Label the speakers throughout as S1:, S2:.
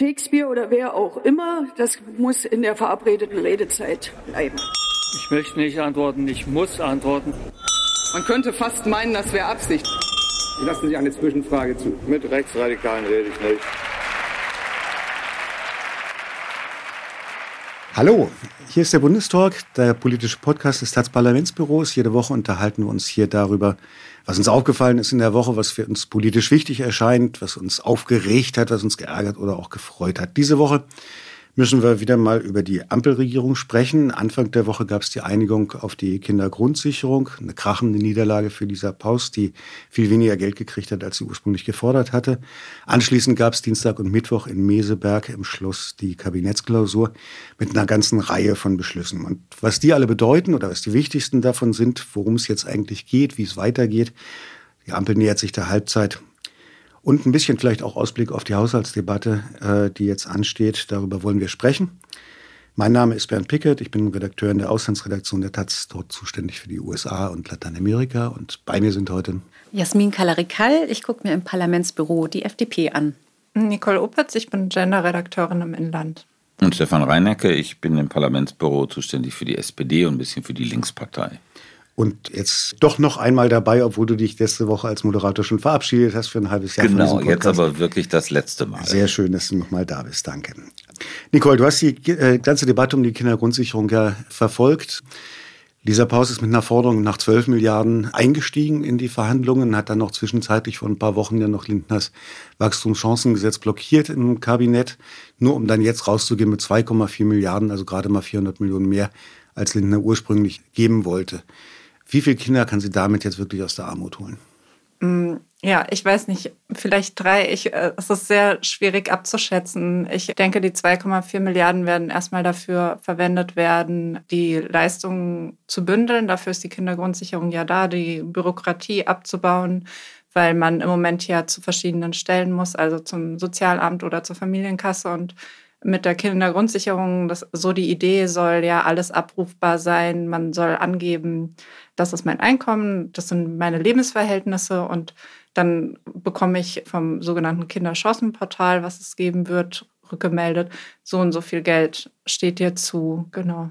S1: Shakespeare oder wer auch immer, das muss in der verabredeten Redezeit bleiben.
S2: Ich möchte nicht antworten, ich muss antworten.
S3: Man könnte fast meinen, das wäre Absicht.
S4: Ich lasse sich eine Zwischenfrage zu.
S5: Mit Rechtsradikalen rede ich nicht.
S6: Hallo, hier ist der Bundestalk, der politische Podcast des Staatsparlamentsbüros. Jede Woche unterhalten wir uns hier darüber, was uns aufgefallen ist in der Woche, was für uns politisch wichtig erscheint, was uns aufgeregt hat, was uns geärgert oder auch gefreut hat. Diese Woche müssen wir wieder mal über die Ampelregierung sprechen. Anfang der Woche gab es die Einigung auf die Kindergrundsicherung, eine krachende Niederlage für Lisa Paus, die viel weniger Geld gekriegt hat, als sie ursprünglich gefordert hatte. Anschließend gab es Dienstag und Mittwoch in Meseberg im Schluss die Kabinettsklausur mit einer ganzen Reihe von Beschlüssen. Und was die alle bedeuten oder was die wichtigsten davon sind, worum es jetzt eigentlich geht, wie es weitergeht, die Ampel nähert sich der Halbzeit und ein bisschen vielleicht auch Ausblick auf die Haushaltsdebatte, äh, die jetzt ansteht. Darüber wollen wir sprechen. Mein Name ist Bernd Pickett, ich bin Redakteur in der Auslandsredaktion der Taz, dort zuständig für die USA und Lateinamerika. Und bei mir sind heute
S7: Jasmin Kalarikal, ich gucke mir im Parlamentsbüro die FDP an.
S8: Nicole Opitz, ich bin Gender-Redakteurin im Inland.
S9: Und Stefan Reinecke, ich bin im Parlamentsbüro zuständig für die SPD und ein bisschen für die Linkspartei.
S6: Und jetzt doch noch einmal dabei, obwohl du dich letzte Woche als Moderator schon verabschiedet hast für ein halbes Jahr.
S9: Genau, jetzt aber wirklich das letzte Mal.
S6: Sehr schön, dass du noch mal da bist. Danke. Nicole, du hast die äh, ganze Debatte um die Kindergrundsicherung ja verfolgt. Lisa Paus ist mit einer Forderung nach 12 Milliarden eingestiegen in die Verhandlungen, hat dann noch zwischenzeitlich vor ein paar Wochen ja noch Lindners Wachstumschancengesetz blockiert im Kabinett, nur um dann jetzt rauszugehen mit 2,4 Milliarden, also gerade mal 400 Millionen mehr, als Lindner ursprünglich geben wollte. Wie viele Kinder kann sie damit jetzt wirklich aus der Armut holen?
S8: Mm, ja, ich weiß nicht, vielleicht drei. Ich, äh, es ist sehr schwierig abzuschätzen. Ich denke, die 2,4 Milliarden werden erstmal dafür verwendet werden, die Leistungen zu bündeln. Dafür ist die Kindergrundsicherung ja da, die Bürokratie abzubauen, weil man im Moment ja zu verschiedenen Stellen muss, also zum Sozialamt oder zur Familienkasse und mit der Kindergrundsicherung, das, so die Idee soll ja alles abrufbar sein. Man soll angeben, das ist mein Einkommen, das sind meine Lebensverhältnisse und dann bekomme ich vom sogenannten Kinderchancenportal, was es geben wird, rückgemeldet, so und so viel Geld steht dir zu. Genau.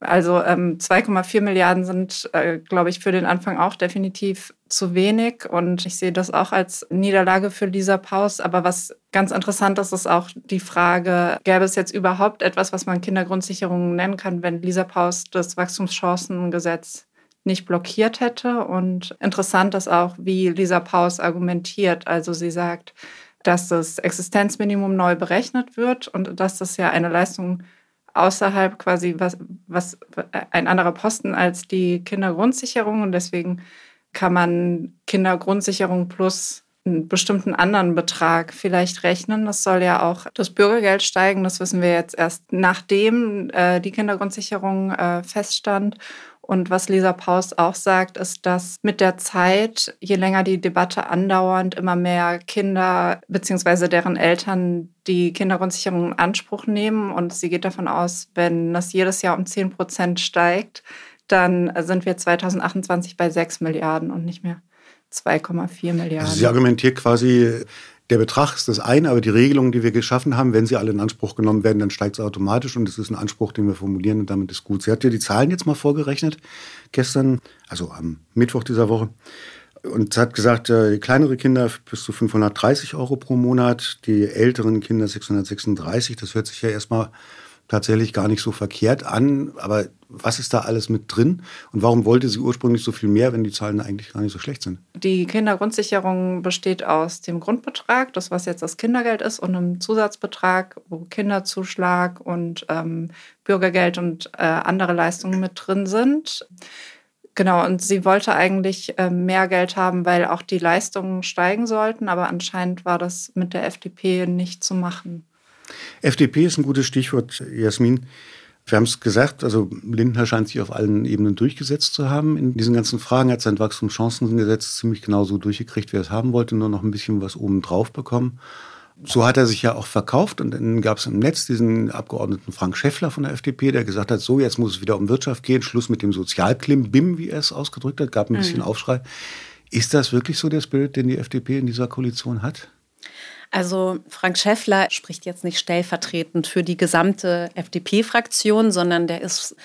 S8: Also ähm, 2,4 Milliarden sind, äh, glaube ich, für den Anfang auch definitiv zu wenig. Und ich sehe das auch als Niederlage für Lisa Paus. Aber was ganz interessant ist, ist auch die Frage, gäbe es jetzt überhaupt etwas, was man Kindergrundsicherung nennen kann, wenn Lisa Paus das Wachstumschancengesetz nicht blockiert hätte. Und interessant ist auch, wie Lisa Paus argumentiert. Also sie sagt, dass das Existenzminimum neu berechnet wird und dass das ja eine Leistung außerhalb quasi was, was ein anderer Posten als die Kindergrundsicherung. Und deswegen kann man Kindergrundsicherung plus einen bestimmten anderen Betrag vielleicht rechnen. Das soll ja auch das Bürgergeld steigen. Das wissen wir jetzt erst, nachdem äh, die Kindergrundsicherung äh, feststand. Und was Lisa Paus auch sagt, ist, dass mit der Zeit, je länger die Debatte andauernd, immer mehr Kinder bzw. deren Eltern die Kindergrundsicherung in Anspruch nehmen. Und sie geht davon aus, wenn das jedes Jahr um 10 Prozent steigt, dann sind wir 2028 bei 6 Milliarden und nicht mehr 2,4 Milliarden. Also
S6: sie argumentiert quasi, der Betrag ist das eine, aber die Regelungen, die wir geschaffen haben, wenn sie alle in Anspruch genommen werden, dann steigt es automatisch und es ist ein Anspruch, den wir formulieren und damit ist gut. Sie hat ja die Zahlen jetzt mal vorgerechnet, gestern, also am Mittwoch dieser Woche, und hat gesagt, äh, kleinere Kinder bis zu 530 Euro pro Monat, die älteren Kinder 636. Das hört sich ja erstmal tatsächlich gar nicht so verkehrt an. Aber was ist da alles mit drin? Und warum wollte sie ursprünglich so viel mehr, wenn die Zahlen eigentlich gar nicht so schlecht sind?
S8: Die Kindergrundsicherung besteht aus dem Grundbetrag, das was jetzt das Kindergeld ist, und einem Zusatzbetrag, wo Kinderzuschlag und ähm, Bürgergeld und äh, andere Leistungen mit drin sind. Genau, und sie wollte eigentlich äh, mehr Geld haben, weil auch die Leistungen steigen sollten, aber anscheinend war das mit der FDP nicht zu machen.
S6: FDP ist ein gutes Stichwort, Jasmin. Wir haben es gesagt, also Lindner scheint sich auf allen Ebenen durchgesetzt zu haben. In diesen ganzen Fragen hat sein Wachstumschancengesetz ziemlich genau so durchgekriegt, wie er es haben wollte, nur noch ein bisschen was obendrauf bekommen. So hat er sich ja auch verkauft und dann gab es im Netz diesen Abgeordneten Frank Schäffler von der FDP, der gesagt hat, so jetzt muss es wieder um Wirtschaft gehen, Schluss mit dem Sozialklimbim, wie er es ausgedrückt hat, gab ein bisschen mhm. Aufschrei. Ist das wirklich so der Spirit, den die FDP in dieser Koalition hat?
S7: Also Frank Schäffler spricht jetzt nicht stellvertretend für die gesamte FDP-Fraktion, sondern der ist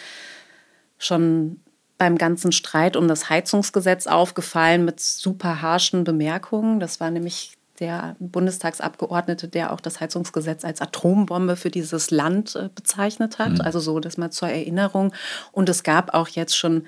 S7: schon beim ganzen Streit um das Heizungsgesetz aufgefallen mit super harschen Bemerkungen. Das war nämlich der Bundestagsabgeordnete, der auch das Heizungsgesetz als Atombombe für dieses Land äh, bezeichnet hat. Mhm. Also so, das mal zur Erinnerung. Und es gab auch jetzt schon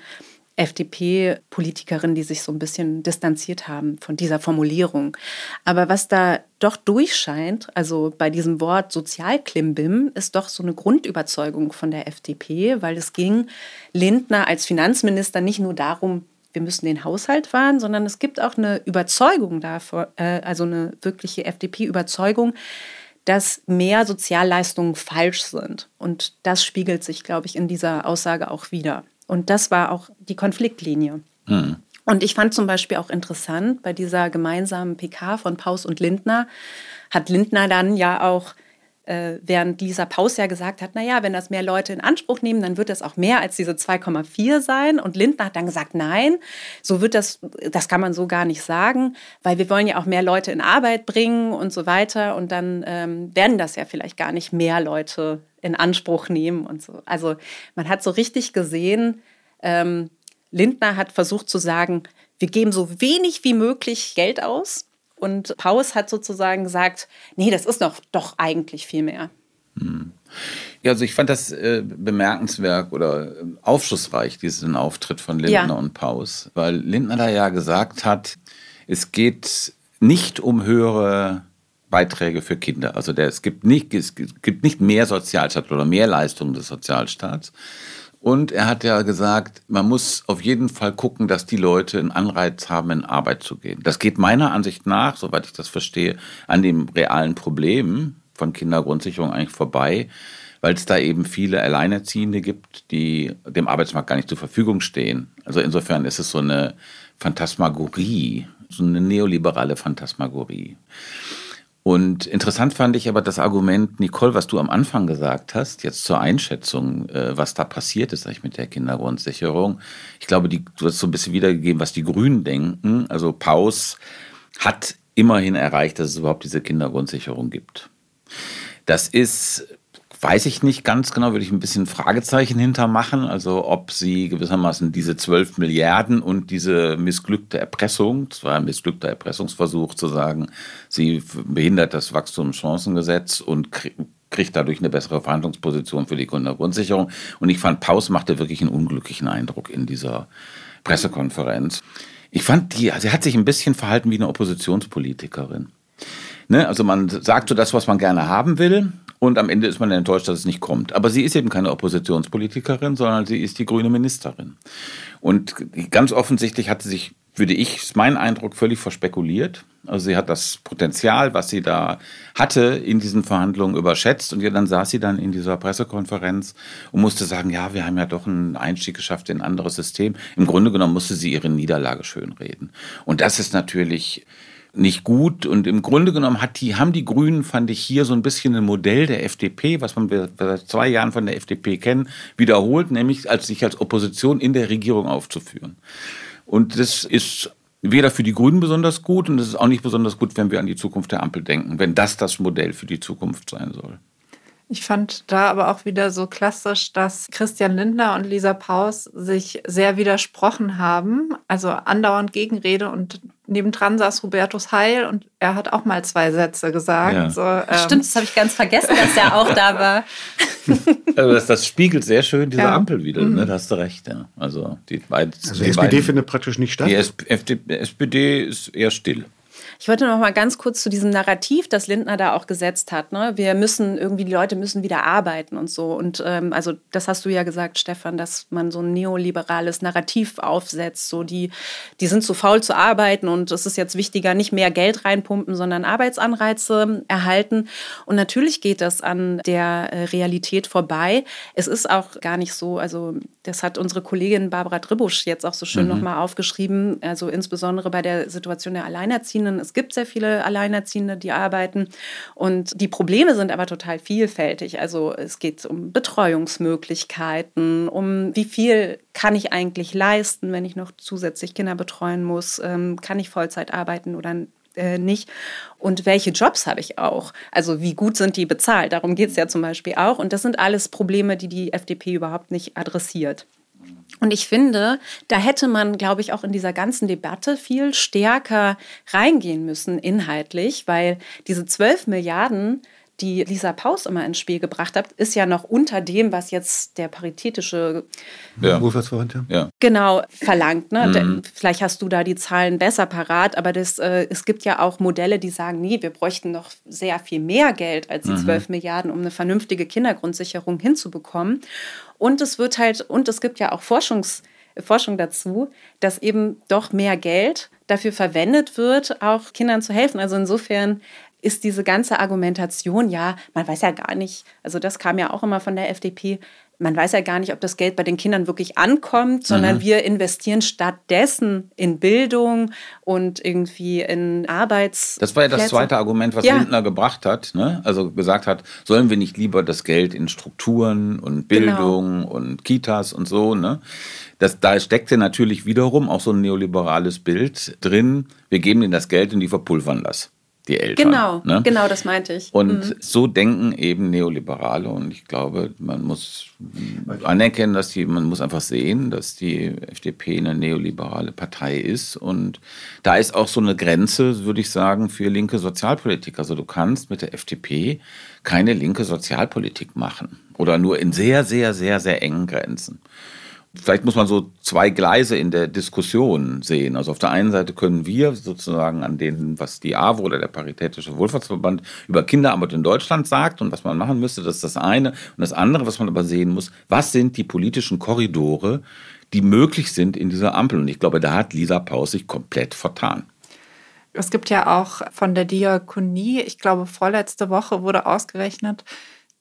S7: FDP-Politikerinnen, die sich so ein bisschen distanziert haben von dieser Formulierung. Aber was da doch durchscheint, also bei diesem Wort Sozialklimbim, ist doch so eine Grundüberzeugung von der FDP, weil es ging Lindner als Finanzminister nicht nur darum, wir müssen den Haushalt wahren, sondern es gibt auch eine Überzeugung davor, äh, also eine wirkliche FDP-Überzeugung, dass mehr Sozialleistungen falsch sind. Und das spiegelt sich, glaube ich, in dieser Aussage auch wieder. Und das war auch die Konfliktlinie. Mhm. Und ich fand zum Beispiel auch interessant, bei dieser gemeinsamen PK von Paus und Lindner hat Lindner dann ja auch, äh, während Lisa Paus ja gesagt hat, naja, wenn das mehr Leute in Anspruch nehmen, dann wird das auch mehr als diese 2,4 sein. Und Lindner hat dann gesagt, nein, so wird das, das kann man so gar nicht sagen, weil wir wollen ja auch mehr Leute in Arbeit bringen und so weiter. Und dann ähm, werden das ja vielleicht gar nicht mehr Leute in Anspruch nehmen und so. Also man hat so richtig gesehen, ähm, Lindner hat versucht zu sagen, wir geben so wenig wie möglich Geld aus. Und Paus hat sozusagen gesagt, nee, das ist doch, doch eigentlich viel mehr.
S9: Hm. Ja, also ich fand das äh, bemerkenswert oder äh, aufschlussreich, diesen Auftritt von Lindner ja. und Paus, weil Lindner da ja gesagt hat, es geht nicht um höhere Beiträge für Kinder. Also der, es, gibt nicht, es gibt nicht mehr Sozialstaat oder mehr Leistungen des Sozialstaats. Und er hat ja gesagt, man muss auf jeden Fall gucken, dass die Leute einen Anreiz haben, in Arbeit zu gehen. Das geht meiner Ansicht nach, soweit ich das verstehe, an dem realen Problem von Kindergrundsicherung eigentlich vorbei, weil es da eben viele Alleinerziehende gibt, die dem Arbeitsmarkt gar nicht zur Verfügung stehen. Also insofern ist es so eine Phantasmagorie, so eine neoliberale Phantasmagorie. Und interessant fand ich aber das Argument, Nicole, was du am Anfang gesagt hast, jetzt zur Einschätzung, äh, was da passiert ist eigentlich mit der Kindergrundsicherung. Ich glaube, die, du hast so ein bisschen wiedergegeben, was die Grünen denken. Also Paus hat immerhin erreicht, dass es überhaupt diese Kindergrundsicherung gibt. Das ist Weiß ich nicht ganz genau, würde ich ein bisschen Fragezeichen hintermachen. Also ob sie gewissermaßen diese 12 Milliarden und diese missglückte Erpressung, das war ein missglückter Erpressungsversuch zu sagen, sie behindert das Wachstumschancengesetz und kriegt dadurch eine bessere Verhandlungsposition für die Kundengrundsicherung. Und ich fand, Paus machte wirklich einen unglücklichen Eindruck in dieser Pressekonferenz. Ich fand, die, sie hat sich ein bisschen verhalten wie eine Oppositionspolitikerin. Ne? Also man sagt so das, was man gerne haben will und am Ende ist man enttäuscht, dass es nicht kommt. Aber sie ist eben keine Oppositionspolitikerin, sondern sie ist die grüne Ministerin. Und ganz offensichtlich hat sie sich, würde ich, ist mein Eindruck, völlig verspekuliert. Also sie hat das Potenzial, was sie da hatte, in diesen Verhandlungen überschätzt. Und dann saß sie dann in dieser Pressekonferenz und musste sagen, ja, wir haben ja doch einen Einstieg geschafft in ein anderes System. Im Grunde genommen musste sie ihre Niederlage schönreden. Und das ist natürlich nicht gut. Und im Grunde genommen hat die, haben die Grünen, fand ich, hier so ein bisschen ein Modell der FDP, was man seit zwei Jahren von der FDP kennen, wiederholt, nämlich als sich als Opposition in der Regierung aufzuführen. Und das ist weder für die Grünen besonders gut und es ist auch nicht besonders gut, wenn wir an die Zukunft der Ampel denken, wenn das das Modell für die Zukunft sein soll.
S8: Ich fand da aber auch wieder so klassisch, dass Christian Lindner und Lisa Paus sich sehr widersprochen haben. Also andauernd Gegenrede und nebendran saß Hubertus Heil und er hat auch mal zwei Sätze gesagt. Ja.
S7: So, ähm Stimmt, das habe ich ganz vergessen, dass er auch da war.
S9: also das, das, spiegelt sehr schön diese ja. Ampel wieder, ne? Mhm. da hast du recht. Ja. Also die beiden.
S6: Also die SPD beiden, findet praktisch nicht statt.
S9: Die SPD ist eher still.
S7: Ich wollte noch mal ganz kurz zu diesem Narrativ, das Lindner da auch gesetzt hat. Ne? Wir müssen irgendwie, die Leute müssen wieder arbeiten und so. Und ähm, also das hast du ja gesagt, Stefan, dass man so ein neoliberales Narrativ aufsetzt. So die, die sind zu faul zu arbeiten und es ist jetzt wichtiger, nicht mehr Geld reinpumpen, sondern Arbeitsanreize erhalten. Und natürlich geht das an der äh, Realität vorbei. Es ist auch gar nicht so, also das hat unsere Kollegin Barbara Dribusch jetzt auch so schön mhm. nochmal aufgeschrieben, also insbesondere bei der Situation der Alleinerziehenden es gibt sehr viele Alleinerziehende, die arbeiten. Und die Probleme sind aber total vielfältig. Also es geht um Betreuungsmöglichkeiten, um wie viel kann ich eigentlich leisten, wenn ich noch zusätzlich Kinder betreuen muss, ähm, kann ich Vollzeit arbeiten oder äh, nicht? Und welche Jobs habe ich auch? Also wie gut sind die bezahlt? Darum geht es ja zum Beispiel auch. Und das sind alles Probleme, die die FDP überhaupt nicht adressiert. Und ich finde, da hätte man, glaube ich, auch in dieser ganzen Debatte viel stärker reingehen müssen inhaltlich, weil diese 12 Milliarden die Lisa Paus immer ins Spiel gebracht hat, ist ja noch unter dem, was jetzt der paritätische
S9: ja.
S7: ja. genau verlangt. Ne? Mhm. Vielleicht hast du da die Zahlen besser parat, aber das, äh, es gibt ja auch Modelle, die sagen, nee, wir bräuchten noch sehr viel mehr Geld als die mhm. 12 Milliarden, um eine vernünftige Kindergrundsicherung hinzubekommen. Und es wird halt, und es gibt ja auch Forschungs Forschung dazu, dass eben doch mehr Geld dafür verwendet wird, auch Kindern zu helfen. Also insofern ist diese ganze Argumentation, ja, man weiß ja gar nicht, also das kam ja auch immer von der FDP, man weiß ja gar nicht, ob das Geld bei den Kindern wirklich ankommt, sondern mhm. wir investieren stattdessen in Bildung und irgendwie in Arbeits.
S9: Das war ja das zweite Argument, was ja. Lindner gebracht hat. Ne? Also gesagt hat, sollen wir nicht lieber das Geld in Strukturen und Bildung genau. und Kitas und so. Ne? Das, da steckte natürlich wiederum auch so ein neoliberales Bild drin. Wir geben ihnen das Geld und die verpulvern das die Eltern.
S7: Genau, ne? genau, das meinte ich.
S9: Und mhm. so denken eben Neoliberale und ich glaube, man muss anerkennen, dass die, man muss einfach sehen, dass die FDP eine neoliberale Partei ist und da ist auch so eine Grenze, würde ich sagen, für linke Sozialpolitik. Also du kannst mit der FDP keine linke Sozialpolitik machen oder nur in sehr, sehr, sehr, sehr engen Grenzen vielleicht muss man so zwei Gleise in der Diskussion sehen. Also auf der einen Seite können wir sozusagen an dem, was die AWO oder der Paritätische Wohlfahrtsverband über Kinderarmut in Deutschland sagt und was man machen müsste, das ist das eine. Und das andere, was man aber sehen muss, was sind die politischen Korridore, die möglich sind in dieser Ampel? Und ich glaube, da hat Lisa Paus sich komplett vertan.
S8: Es gibt ja auch von der Diakonie, ich glaube, vorletzte Woche wurde ausgerechnet,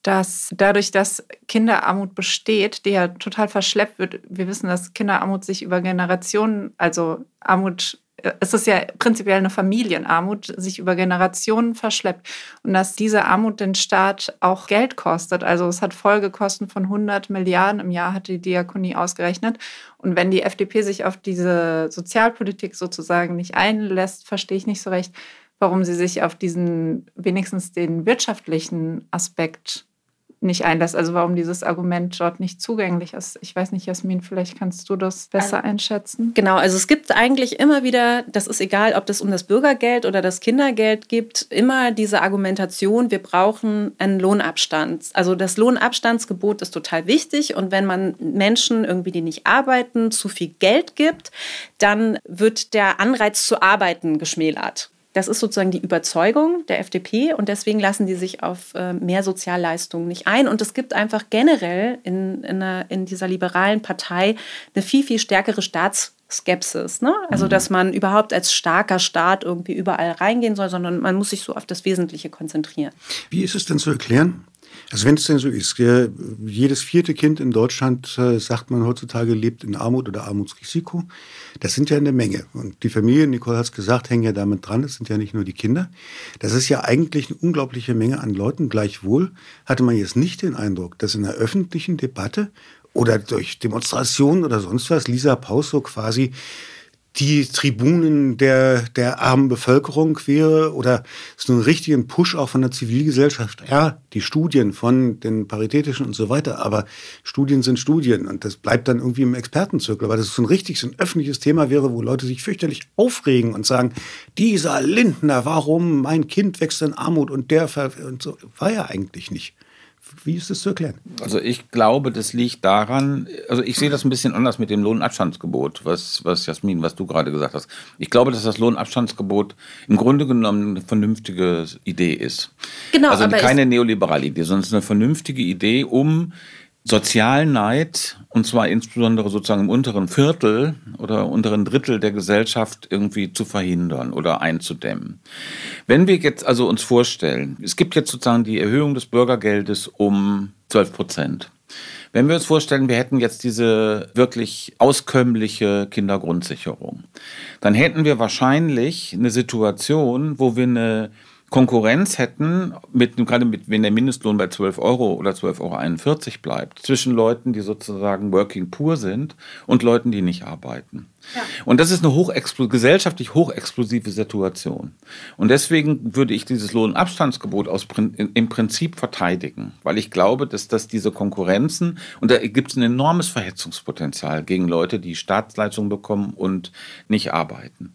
S8: dass dadurch, dass Kinderarmut besteht, die ja total verschleppt wird, wir wissen, dass Kinderarmut sich über Generationen, also Armut, es ist ja prinzipiell eine Familienarmut, sich über Generationen verschleppt und dass diese Armut den Staat auch Geld kostet. Also es hat Folgekosten von 100 Milliarden im Jahr, hat die Diakonie ausgerechnet. Und wenn die FDP sich auf diese Sozialpolitik sozusagen nicht einlässt, verstehe ich nicht so recht, warum sie sich auf diesen wenigstens den wirtschaftlichen Aspekt nicht einlässt. Also warum dieses Argument dort nicht zugänglich ist. Ich weiß nicht, Jasmin, vielleicht kannst du das besser also, einschätzen.
S7: Genau, also es gibt eigentlich immer wieder, das ist egal, ob das um das Bürgergeld oder das Kindergeld gibt, immer diese Argumentation, wir brauchen einen Lohnabstand. Also das Lohnabstandsgebot ist total wichtig und wenn man Menschen irgendwie, die nicht arbeiten, zu viel Geld gibt, dann wird der Anreiz zu arbeiten geschmälert. Das ist sozusagen die Überzeugung der FDP und deswegen lassen die sich auf äh, mehr Sozialleistungen nicht ein. Und es gibt einfach generell in, in, einer, in dieser liberalen Partei eine viel, viel stärkere Staatsskepsis. Ne? Also, mhm. dass man überhaupt als starker Staat irgendwie überall reingehen soll, sondern man muss sich so auf das Wesentliche konzentrieren.
S6: Wie ist es denn zu erklären, also wenn es denn so ist, jedes vierte Kind in Deutschland, äh, sagt man heutzutage, lebt in Armut oder Armutsrisiko. Das sind ja eine Menge. Und die Familien, Nicole hat es gesagt, hängen ja damit dran. Das sind ja nicht nur die Kinder. Das ist ja eigentlich eine unglaubliche Menge an Leuten. Gleichwohl hatte man jetzt nicht den Eindruck, dass in der öffentlichen Debatte oder durch Demonstrationen oder sonst was Lisa Paus so quasi die Tribunen der, der armen Bevölkerung wäre oder so einen richtigen Push auch von der Zivilgesellschaft. Ja, die Studien von den Paritätischen und so weiter, aber Studien sind Studien und das bleibt dann irgendwie im Expertenzirkel, weil das so ein richtig so ein öffentliches Thema wäre, wo Leute sich fürchterlich aufregen und sagen, dieser Lindner, warum mein Kind wächst in Armut und der und so, war ja eigentlich nicht. Wie ist das zu erklären?
S9: Also ich glaube, das liegt daran, also ich sehe das ein bisschen anders mit dem Lohnabstandsgebot, was, was Jasmin, was du gerade gesagt hast. Ich glaube, dass das Lohnabstandsgebot im Grunde genommen eine vernünftige Idee ist. Genau. Also keine neoliberale Idee, sondern eine vernünftige Idee, um Sozialneid, und zwar insbesondere sozusagen im unteren Viertel oder unteren Drittel der Gesellschaft irgendwie zu verhindern oder einzudämmen. Wenn wir jetzt also uns vorstellen, es gibt jetzt sozusagen die Erhöhung des Bürgergeldes um 12 Prozent. Wenn wir uns vorstellen, wir hätten jetzt diese wirklich auskömmliche Kindergrundsicherung, dann hätten wir wahrscheinlich eine Situation, wo wir eine Konkurrenz hätten, mit, gerade mit, wenn der Mindestlohn bei 12 Euro oder 12,41 Euro bleibt, zwischen Leuten, die sozusagen working poor sind und Leuten, die nicht arbeiten. Ja. Und das ist eine hochexpl gesellschaftlich hochexplosive Situation. Und deswegen würde ich dieses Lohnabstandsgebot aus, im Prinzip verteidigen, weil ich glaube, dass, dass diese Konkurrenzen, und da gibt es ein enormes Verhetzungspotenzial gegen Leute, die Staatsleistungen bekommen und nicht arbeiten.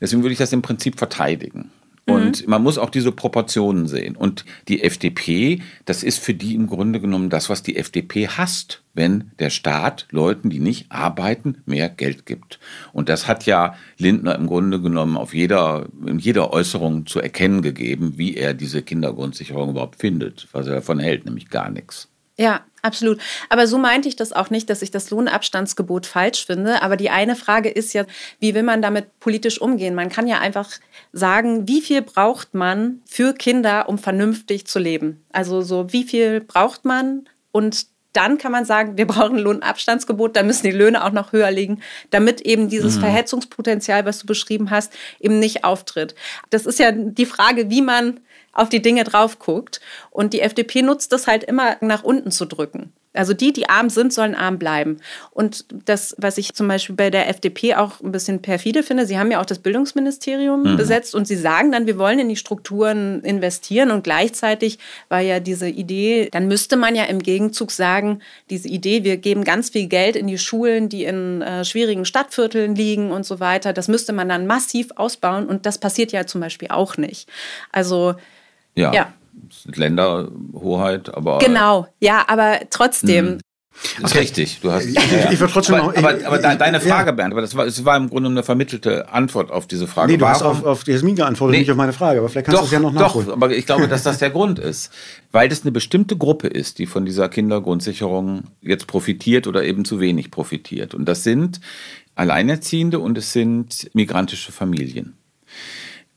S9: Deswegen würde ich das im Prinzip verteidigen. Und mhm. man muss auch diese Proportionen sehen. Und die FDP, das ist für die im Grunde genommen das, was die FDP hasst, wenn der Staat Leuten, die nicht arbeiten, mehr Geld gibt. Und das hat ja Lindner im Grunde genommen auf jeder, in jeder Äußerung zu erkennen gegeben, wie er diese Kindergrundsicherung überhaupt findet, was er davon hält, nämlich gar nichts.
S7: Ja, absolut. Aber so meinte ich das auch nicht, dass ich das Lohnabstandsgebot falsch finde. Aber die eine Frage ist ja, wie will man damit politisch umgehen? Man kann ja einfach sagen, wie viel braucht man für Kinder, um vernünftig zu leben? Also so, wie viel braucht man? Und dann kann man sagen, wir brauchen ein Lohnabstandsgebot, da müssen die Löhne auch noch höher liegen, damit eben dieses mhm. Verhetzungspotenzial, was du beschrieben hast, eben nicht auftritt. Das ist ja die Frage, wie man auf die Dinge drauf guckt. Und die FDP nutzt das halt immer nach unten zu drücken. Also die, die arm sind, sollen arm bleiben. Und das, was ich zum Beispiel bei der FDP auch ein bisschen perfide finde, sie haben ja auch das Bildungsministerium mhm. besetzt und sie sagen dann, wir wollen in die Strukturen investieren und gleichzeitig war ja diese Idee, dann müsste man ja im Gegenzug sagen, diese Idee, wir geben ganz viel Geld in die Schulen, die in äh, schwierigen Stadtvierteln liegen und so weiter, das müsste man dann massiv ausbauen und das passiert ja zum Beispiel auch nicht. Also
S9: ja. ja. Länderhoheit, aber.
S7: Genau, ja, aber trotzdem. Hm.
S9: Ist richtig, du hast.
S6: Ich, ich, ich würde trotzdem
S9: aber, noch, aber, aber de, deine Frage, ja. Bernd, aber das war, es war im Grunde eine vermittelte Antwort auf diese Frage.
S6: Nee, du Warum? hast auf, auf Jasmin geantwortet, nee. nicht auf meine Frage, aber vielleicht kannst du es ja noch nachholen.
S9: Doch, aber ich glaube, dass das der Grund ist. Weil das eine bestimmte Gruppe ist, die von dieser Kindergrundsicherung jetzt profitiert oder eben zu wenig profitiert. Und das sind Alleinerziehende und es sind migrantische Familien.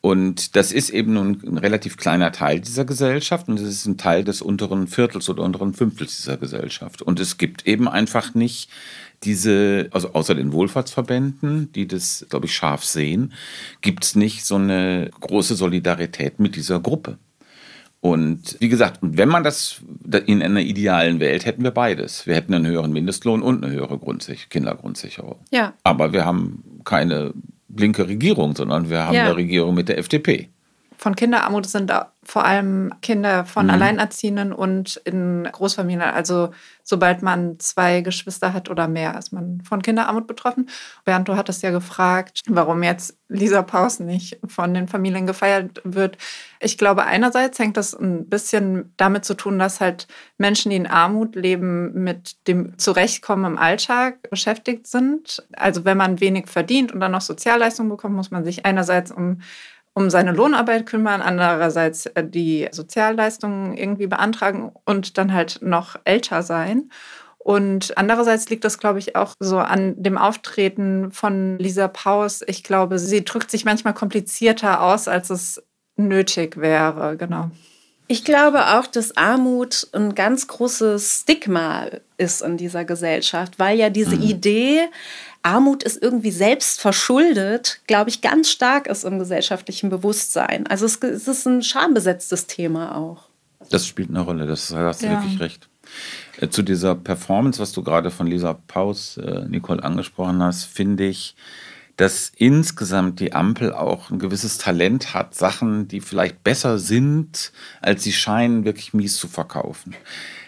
S9: Und das ist eben nun ein relativ kleiner Teil dieser Gesellschaft und es ist ein Teil des unteren Viertels oder unteren Fünftels dieser Gesellschaft. Und es gibt eben einfach nicht diese, also außer den Wohlfahrtsverbänden, die das, glaube ich, scharf sehen, gibt es nicht so eine große Solidarität mit dieser Gruppe. Und wie gesagt, wenn man das in einer idealen Welt hätten wir beides. Wir hätten einen höheren Mindestlohn und eine höhere Grundsich Kindergrundsicherung.
S7: Ja.
S9: Aber wir haben keine linke Regierung, sondern wir haben ja. eine Regierung mit der FDP.
S8: Von Kinderarmut sind vor allem Kinder von mhm. Alleinerziehenden und in Großfamilien. Also sobald man zwei Geschwister hat oder mehr, ist man von Kinderarmut betroffen. Bernd, du hattest ja gefragt, warum jetzt Lisa Paus nicht von den Familien gefeiert wird. Ich glaube, einerseits hängt das ein bisschen damit zu tun, dass halt Menschen, die in Armut leben, mit dem Zurechtkommen im Alltag beschäftigt sind. Also wenn man wenig verdient und dann noch Sozialleistungen bekommt, muss man sich einerseits um um seine Lohnarbeit kümmern, andererseits äh, die Sozialleistungen irgendwie beantragen und dann halt noch älter sein. Und andererseits liegt das, glaube ich, auch so an dem Auftreten von Lisa Paus. Ich glaube, sie drückt sich manchmal komplizierter aus, als es nötig wäre. Genau.
S7: Ich glaube auch, dass Armut ein ganz großes Stigma ist in dieser Gesellschaft, weil ja diese mhm. Idee, Armut ist irgendwie selbst verschuldet, glaube ich, ganz stark ist im gesellschaftlichen Bewusstsein. Also es, es ist ein schambesetztes Thema auch.
S9: Das spielt eine Rolle, das hast du ja. wirklich recht. Äh, zu dieser Performance, was du gerade von Lisa Paus, äh, Nicole, angesprochen hast, finde ich, dass insgesamt die Ampel auch ein gewisses Talent hat, Sachen, die vielleicht besser sind, als sie scheinen, wirklich mies zu verkaufen.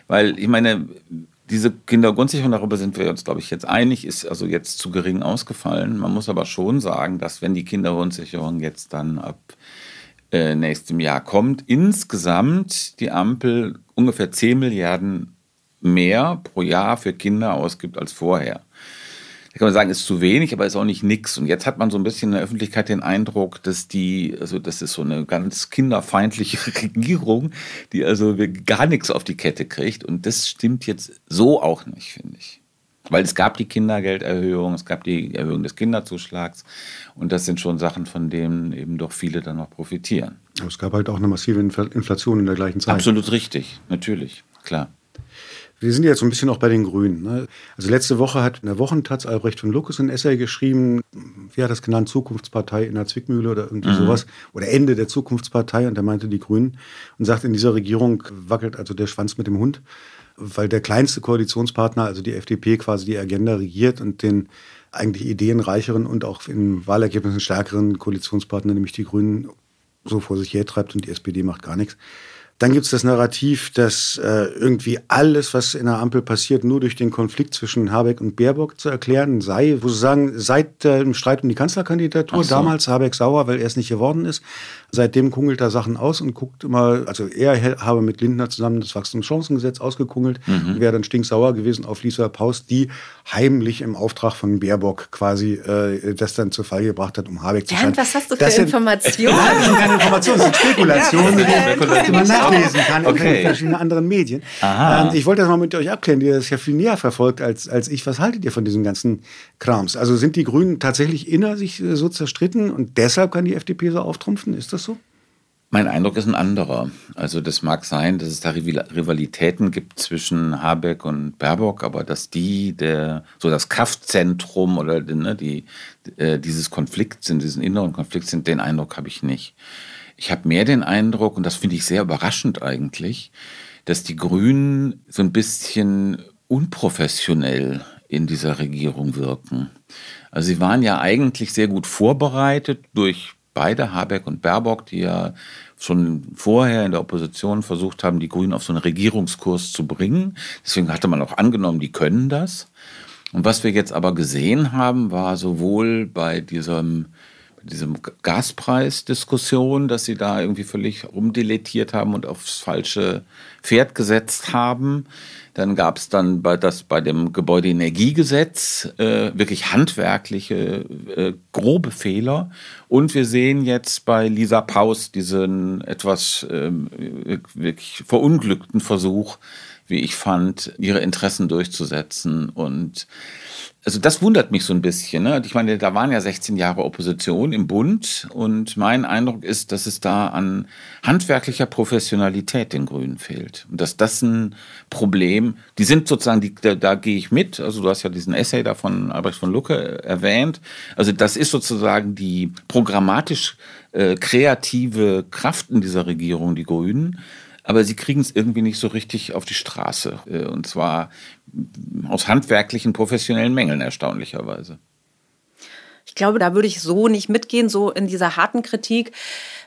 S9: Weil ich meine, diese Kindergrundsicherung, darüber sind wir uns, glaube ich, jetzt einig, ist also jetzt zu gering ausgefallen. Man muss aber schon sagen, dass wenn die Kindergrundsicherung jetzt dann ab äh, nächstem Jahr kommt, insgesamt die Ampel ungefähr 10 Milliarden mehr pro Jahr für Kinder ausgibt als vorher. Da kann man sagen, ist zu wenig, aber ist auch nicht nix. Und jetzt hat man so ein bisschen in der Öffentlichkeit den Eindruck, dass die, also das ist so eine ganz kinderfeindliche Regierung, die also gar nichts auf die Kette kriegt. Und das stimmt jetzt so auch nicht, finde ich. Weil es gab die Kindergelderhöhung, es gab die Erhöhung des Kinderzuschlags und das sind schon Sachen, von denen eben doch viele dann noch profitieren.
S6: Aber es gab halt auch eine massive Inflation in der gleichen Zeit.
S9: Absolut richtig, natürlich, klar.
S6: Wir sind jetzt so ein bisschen auch bei den Grünen. Ne? Also letzte Woche hat in der Wochentaz Albrecht von Lucas ein Essay geschrieben, wie hat das genannt, Zukunftspartei in der Zwickmühle oder irgendwie mhm. sowas. Oder Ende der Zukunftspartei und er meinte die Grünen und sagt, in dieser Regierung wackelt also der Schwanz mit dem Hund, weil der kleinste Koalitionspartner, also die FDP, quasi die Agenda regiert und den eigentlich ideenreicheren und auch in Wahlergebnissen stärkeren Koalitionspartner, nämlich die Grünen, so vor sich her treibt und die SPD macht gar nichts. Dann gibt es das Narrativ, dass äh, irgendwie alles, was in der Ampel passiert, nur durch den Konflikt zwischen Habeck und Baerbock zu erklären sei, wo sie sagen, seit äh, dem Streit um die Kanzlerkandidatur, so. damals Habeck sauer, weil er es nicht geworden ist, seitdem kungelt er Sachen aus und guckt immer, also er habe mit Lindner zusammen das Wachstumschancengesetz ausgekungelt mhm. wäre dann stinksauer gewesen auf Lisa Paus, die heimlich im Auftrag von Baerbock quasi äh, das dann zur Fall gebracht hat, um Habeck zu
S7: Bernd, was hast du für das Informationen?
S6: Nein, das sind keine Informationen, das sind Spekulationen, ja, die man nachlesen kann okay. in verschiedenen anderen Medien. Ähm, ich wollte das mal mit euch abklären, die das ja viel näher verfolgt als, als ich. Was haltet ihr von diesem ganzen Krams? Also sind die Grünen tatsächlich inner sich äh, so zerstritten und deshalb kann die FDP so auftrumpfen? Ist das so?
S9: Mein Eindruck ist ein anderer. Also das mag sein, dass es da Rivalitäten gibt zwischen Habeck und Baerbock, aber dass die der so das Kraftzentrum oder ne, die, äh, dieses Konflikts sind, diesen inneren Konflikt sind, den Eindruck habe ich nicht. Ich habe mehr den Eindruck, und das finde ich sehr überraschend eigentlich, dass die Grünen so ein bisschen unprofessionell in dieser Regierung wirken. Also sie waren ja eigentlich sehr gut vorbereitet durch beide, Habeck und Baerbock, die ja schon vorher in der Opposition versucht haben, die Grünen auf so einen Regierungskurs zu bringen. Deswegen hatte man auch angenommen, die können das. Und was wir jetzt aber gesehen haben, war sowohl bei diesem diesem Gaspreisdiskussion, dass sie da irgendwie völlig rumdilettiert haben und aufs falsche Pferd gesetzt haben. Dann gab es dann bei, das, bei dem Gebäudeenergiegesetz äh, wirklich handwerkliche, äh, grobe Fehler. Und wir sehen jetzt bei Lisa Paus diesen etwas äh, wirklich verunglückten Versuch, wie ich fand, ihre Interessen durchzusetzen. Und also das wundert mich so ein bisschen. Ne? Ich meine, da waren ja 16 Jahre Opposition im Bund und mein Eindruck ist, dass es da an handwerklicher Professionalität den Grünen fehlt. Und dass das ein Problem, die sind sozusagen, die, da, da gehe ich mit, also du hast ja diesen Essay da von Albrecht von Lucke erwähnt, also das ist sozusagen die programmatisch äh, kreative Kraft in dieser Regierung, die Grünen aber sie kriegen es irgendwie nicht so richtig auf die Straße. Äh, und zwar aus handwerklichen, professionellen Mängeln erstaunlicherweise.
S7: Ich glaube, da würde ich so nicht mitgehen, so in dieser harten Kritik,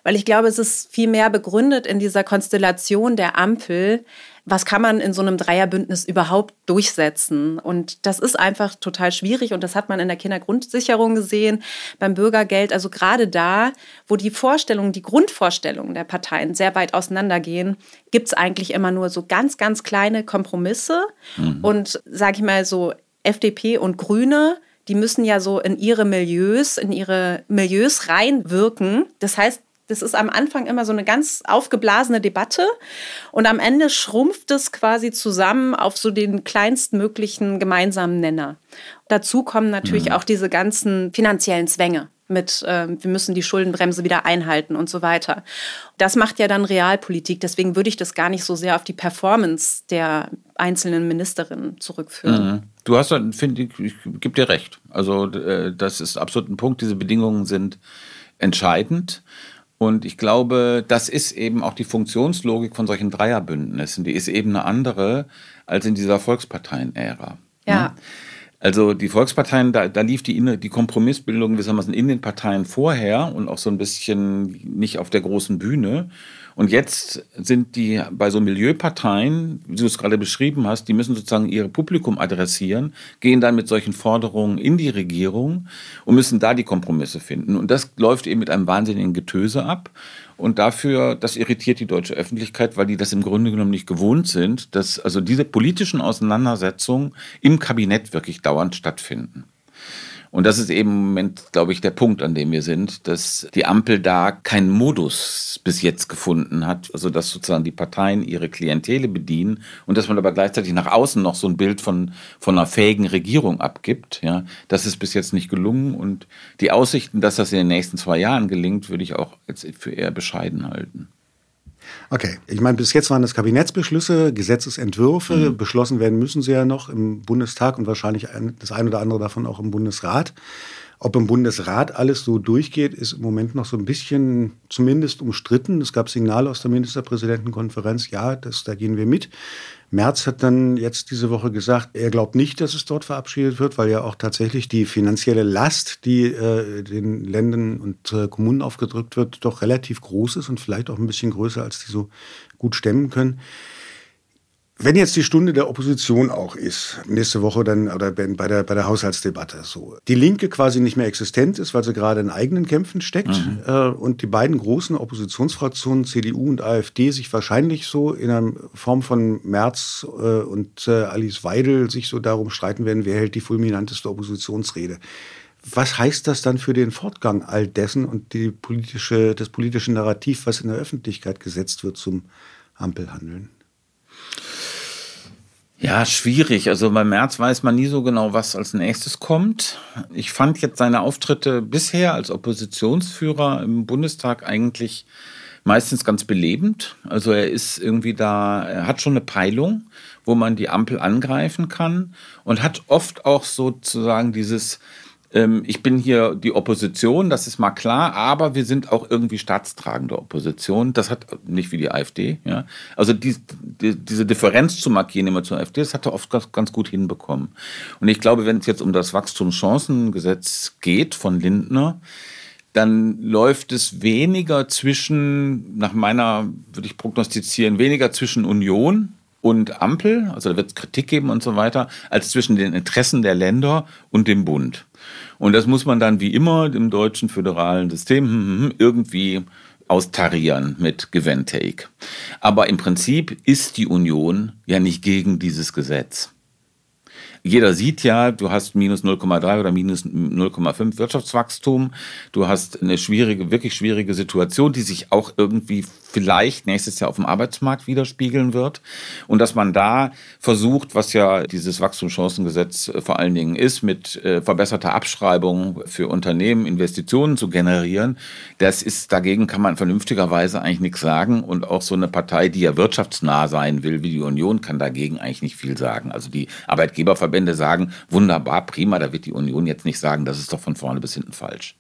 S7: weil ich glaube, es ist viel mehr begründet in dieser Konstellation der Ampel, was kann man in so einem Dreierbündnis überhaupt durchsetzen? Und das ist einfach total schwierig und das hat man in der Kindergrundsicherung gesehen, beim Bürgergeld. Also gerade da, wo die Vorstellungen, die Grundvorstellungen der Parteien sehr weit auseinandergehen, gibt es eigentlich immer nur so ganz, ganz kleine Kompromisse. Mhm. Und sage ich mal so, FDP und Grüne, die müssen ja so in ihre Milieus, in ihre Milieus reinwirken. Das heißt, das ist am Anfang immer so eine ganz aufgeblasene Debatte und am Ende schrumpft es quasi zusammen auf so den kleinstmöglichen gemeinsamen Nenner. Dazu kommen natürlich mhm. auch diese ganzen finanziellen Zwänge mit, äh, wir müssen die Schuldenbremse wieder einhalten und so weiter. Das macht ja dann Realpolitik. Deswegen würde ich das gar nicht so sehr auf die Performance der einzelnen Ministerinnen zurückführen. Mhm.
S9: Du hast, finde ich, ich gebe dir recht. Also äh, das ist absolut ein Punkt. Diese Bedingungen sind entscheidend. Und ich glaube, das ist eben auch die Funktionslogik von solchen Dreierbündnissen. Die ist eben eine andere als in dieser Volksparteien-Ära.
S7: Ja. Ne?
S9: Also die Volksparteien, da, da lief die, die Kompromissbildung gewissermaßen in den Parteien vorher und auch so ein bisschen nicht auf der großen Bühne. Und jetzt sind die bei so Milieuparteien, wie du es gerade beschrieben hast, die müssen sozusagen ihr Publikum adressieren, gehen dann mit solchen Forderungen in die Regierung und müssen da die Kompromisse finden. Und das läuft eben mit einem wahnsinnigen Getöse ab. Und dafür, das irritiert die deutsche Öffentlichkeit, weil die das im Grunde genommen nicht gewohnt sind, dass also diese politischen Auseinandersetzungen im Kabinett wirklich dauernd stattfinden. Und das ist eben im Moment, glaube ich, der Punkt, an dem wir sind, dass die Ampel da keinen Modus bis jetzt gefunden hat, also dass sozusagen die Parteien ihre Klientele bedienen und dass man aber gleichzeitig nach außen noch so ein Bild von, von einer fähigen Regierung abgibt. Ja, das ist bis jetzt nicht gelungen und die Aussichten, dass das in den nächsten zwei Jahren gelingt, würde ich auch jetzt für eher bescheiden halten.
S6: Okay, ich meine, bis jetzt waren das Kabinettsbeschlüsse, Gesetzesentwürfe, mhm. beschlossen werden müssen sie ja noch im Bundestag und wahrscheinlich das ein oder andere davon auch im Bundesrat. Ob im Bundesrat alles so durchgeht, ist im Moment noch so ein bisschen zumindest umstritten. Es gab Signale aus der Ministerpräsidentenkonferenz, ja, das, da gehen wir mit. Merz hat dann jetzt diese Woche gesagt, er glaubt nicht, dass es dort verabschiedet wird, weil ja auch tatsächlich die finanzielle Last, die äh, den Ländern und äh, Kommunen aufgedrückt wird, doch relativ groß ist und vielleicht auch ein bisschen größer, als die so gut stemmen können. Wenn jetzt die Stunde der Opposition auch ist, nächste Woche dann oder bei der, bei der Haushaltsdebatte so, die Linke quasi nicht mehr existent ist, weil sie gerade in eigenen Kämpfen steckt mhm. äh, und die beiden großen Oppositionsfraktionen CDU und AfD sich wahrscheinlich so in einer Form von Merz äh, und äh, Alice Weidel sich so darum streiten werden, wer hält die fulminanteste Oppositionsrede. Was heißt das dann für den Fortgang all dessen und die politische, das politische Narrativ, was in der Öffentlichkeit gesetzt wird zum Ampelhandeln?
S9: Ja, schwierig. Also beim März weiß man nie so genau, was als nächstes kommt. Ich fand jetzt seine Auftritte bisher als Oppositionsführer im Bundestag eigentlich meistens ganz belebend. Also er ist irgendwie da, er hat schon eine Peilung, wo man die Ampel angreifen kann und hat oft auch sozusagen dieses ich bin hier die Opposition, das ist mal klar, aber wir sind auch irgendwie staatstragende Opposition. Das hat nicht wie die AfD, ja. Also die, die, diese Differenz zu markieren immer zur AfD, das hat er oft ganz, ganz gut hinbekommen. Und ich glaube, wenn es jetzt um das Wachstumschancengesetz geht von Lindner, dann läuft es weniger zwischen, nach meiner, würde ich prognostizieren, weniger zwischen Union und Ampel, also da wird es Kritik geben und so weiter, als zwischen den Interessen der Länder und dem Bund. Und das muss man dann wie immer im deutschen föderalen System hm, hm, hm, irgendwie austarieren mit Give and Take. Aber im Prinzip ist die Union ja nicht gegen dieses Gesetz jeder sieht ja, du hast minus 0,3 oder minus 0,5 Wirtschaftswachstum. Du hast eine schwierige, wirklich schwierige Situation, die sich auch irgendwie vielleicht nächstes Jahr auf dem Arbeitsmarkt widerspiegeln wird. Und dass man da versucht, was ja dieses Wachstumschancengesetz äh, vor allen Dingen ist, mit äh, verbesserter Abschreibung für Unternehmen Investitionen zu generieren, das ist, dagegen kann man vernünftigerweise eigentlich nichts sagen. Und auch so eine Partei, die ja wirtschaftsnah sein will, wie die Union, kann dagegen eigentlich nicht viel sagen. Also die Arbeitgeberverbände Verbände sagen, wunderbar, prima, da wird die Union jetzt nicht sagen, das ist doch von vorne bis hinten falsch.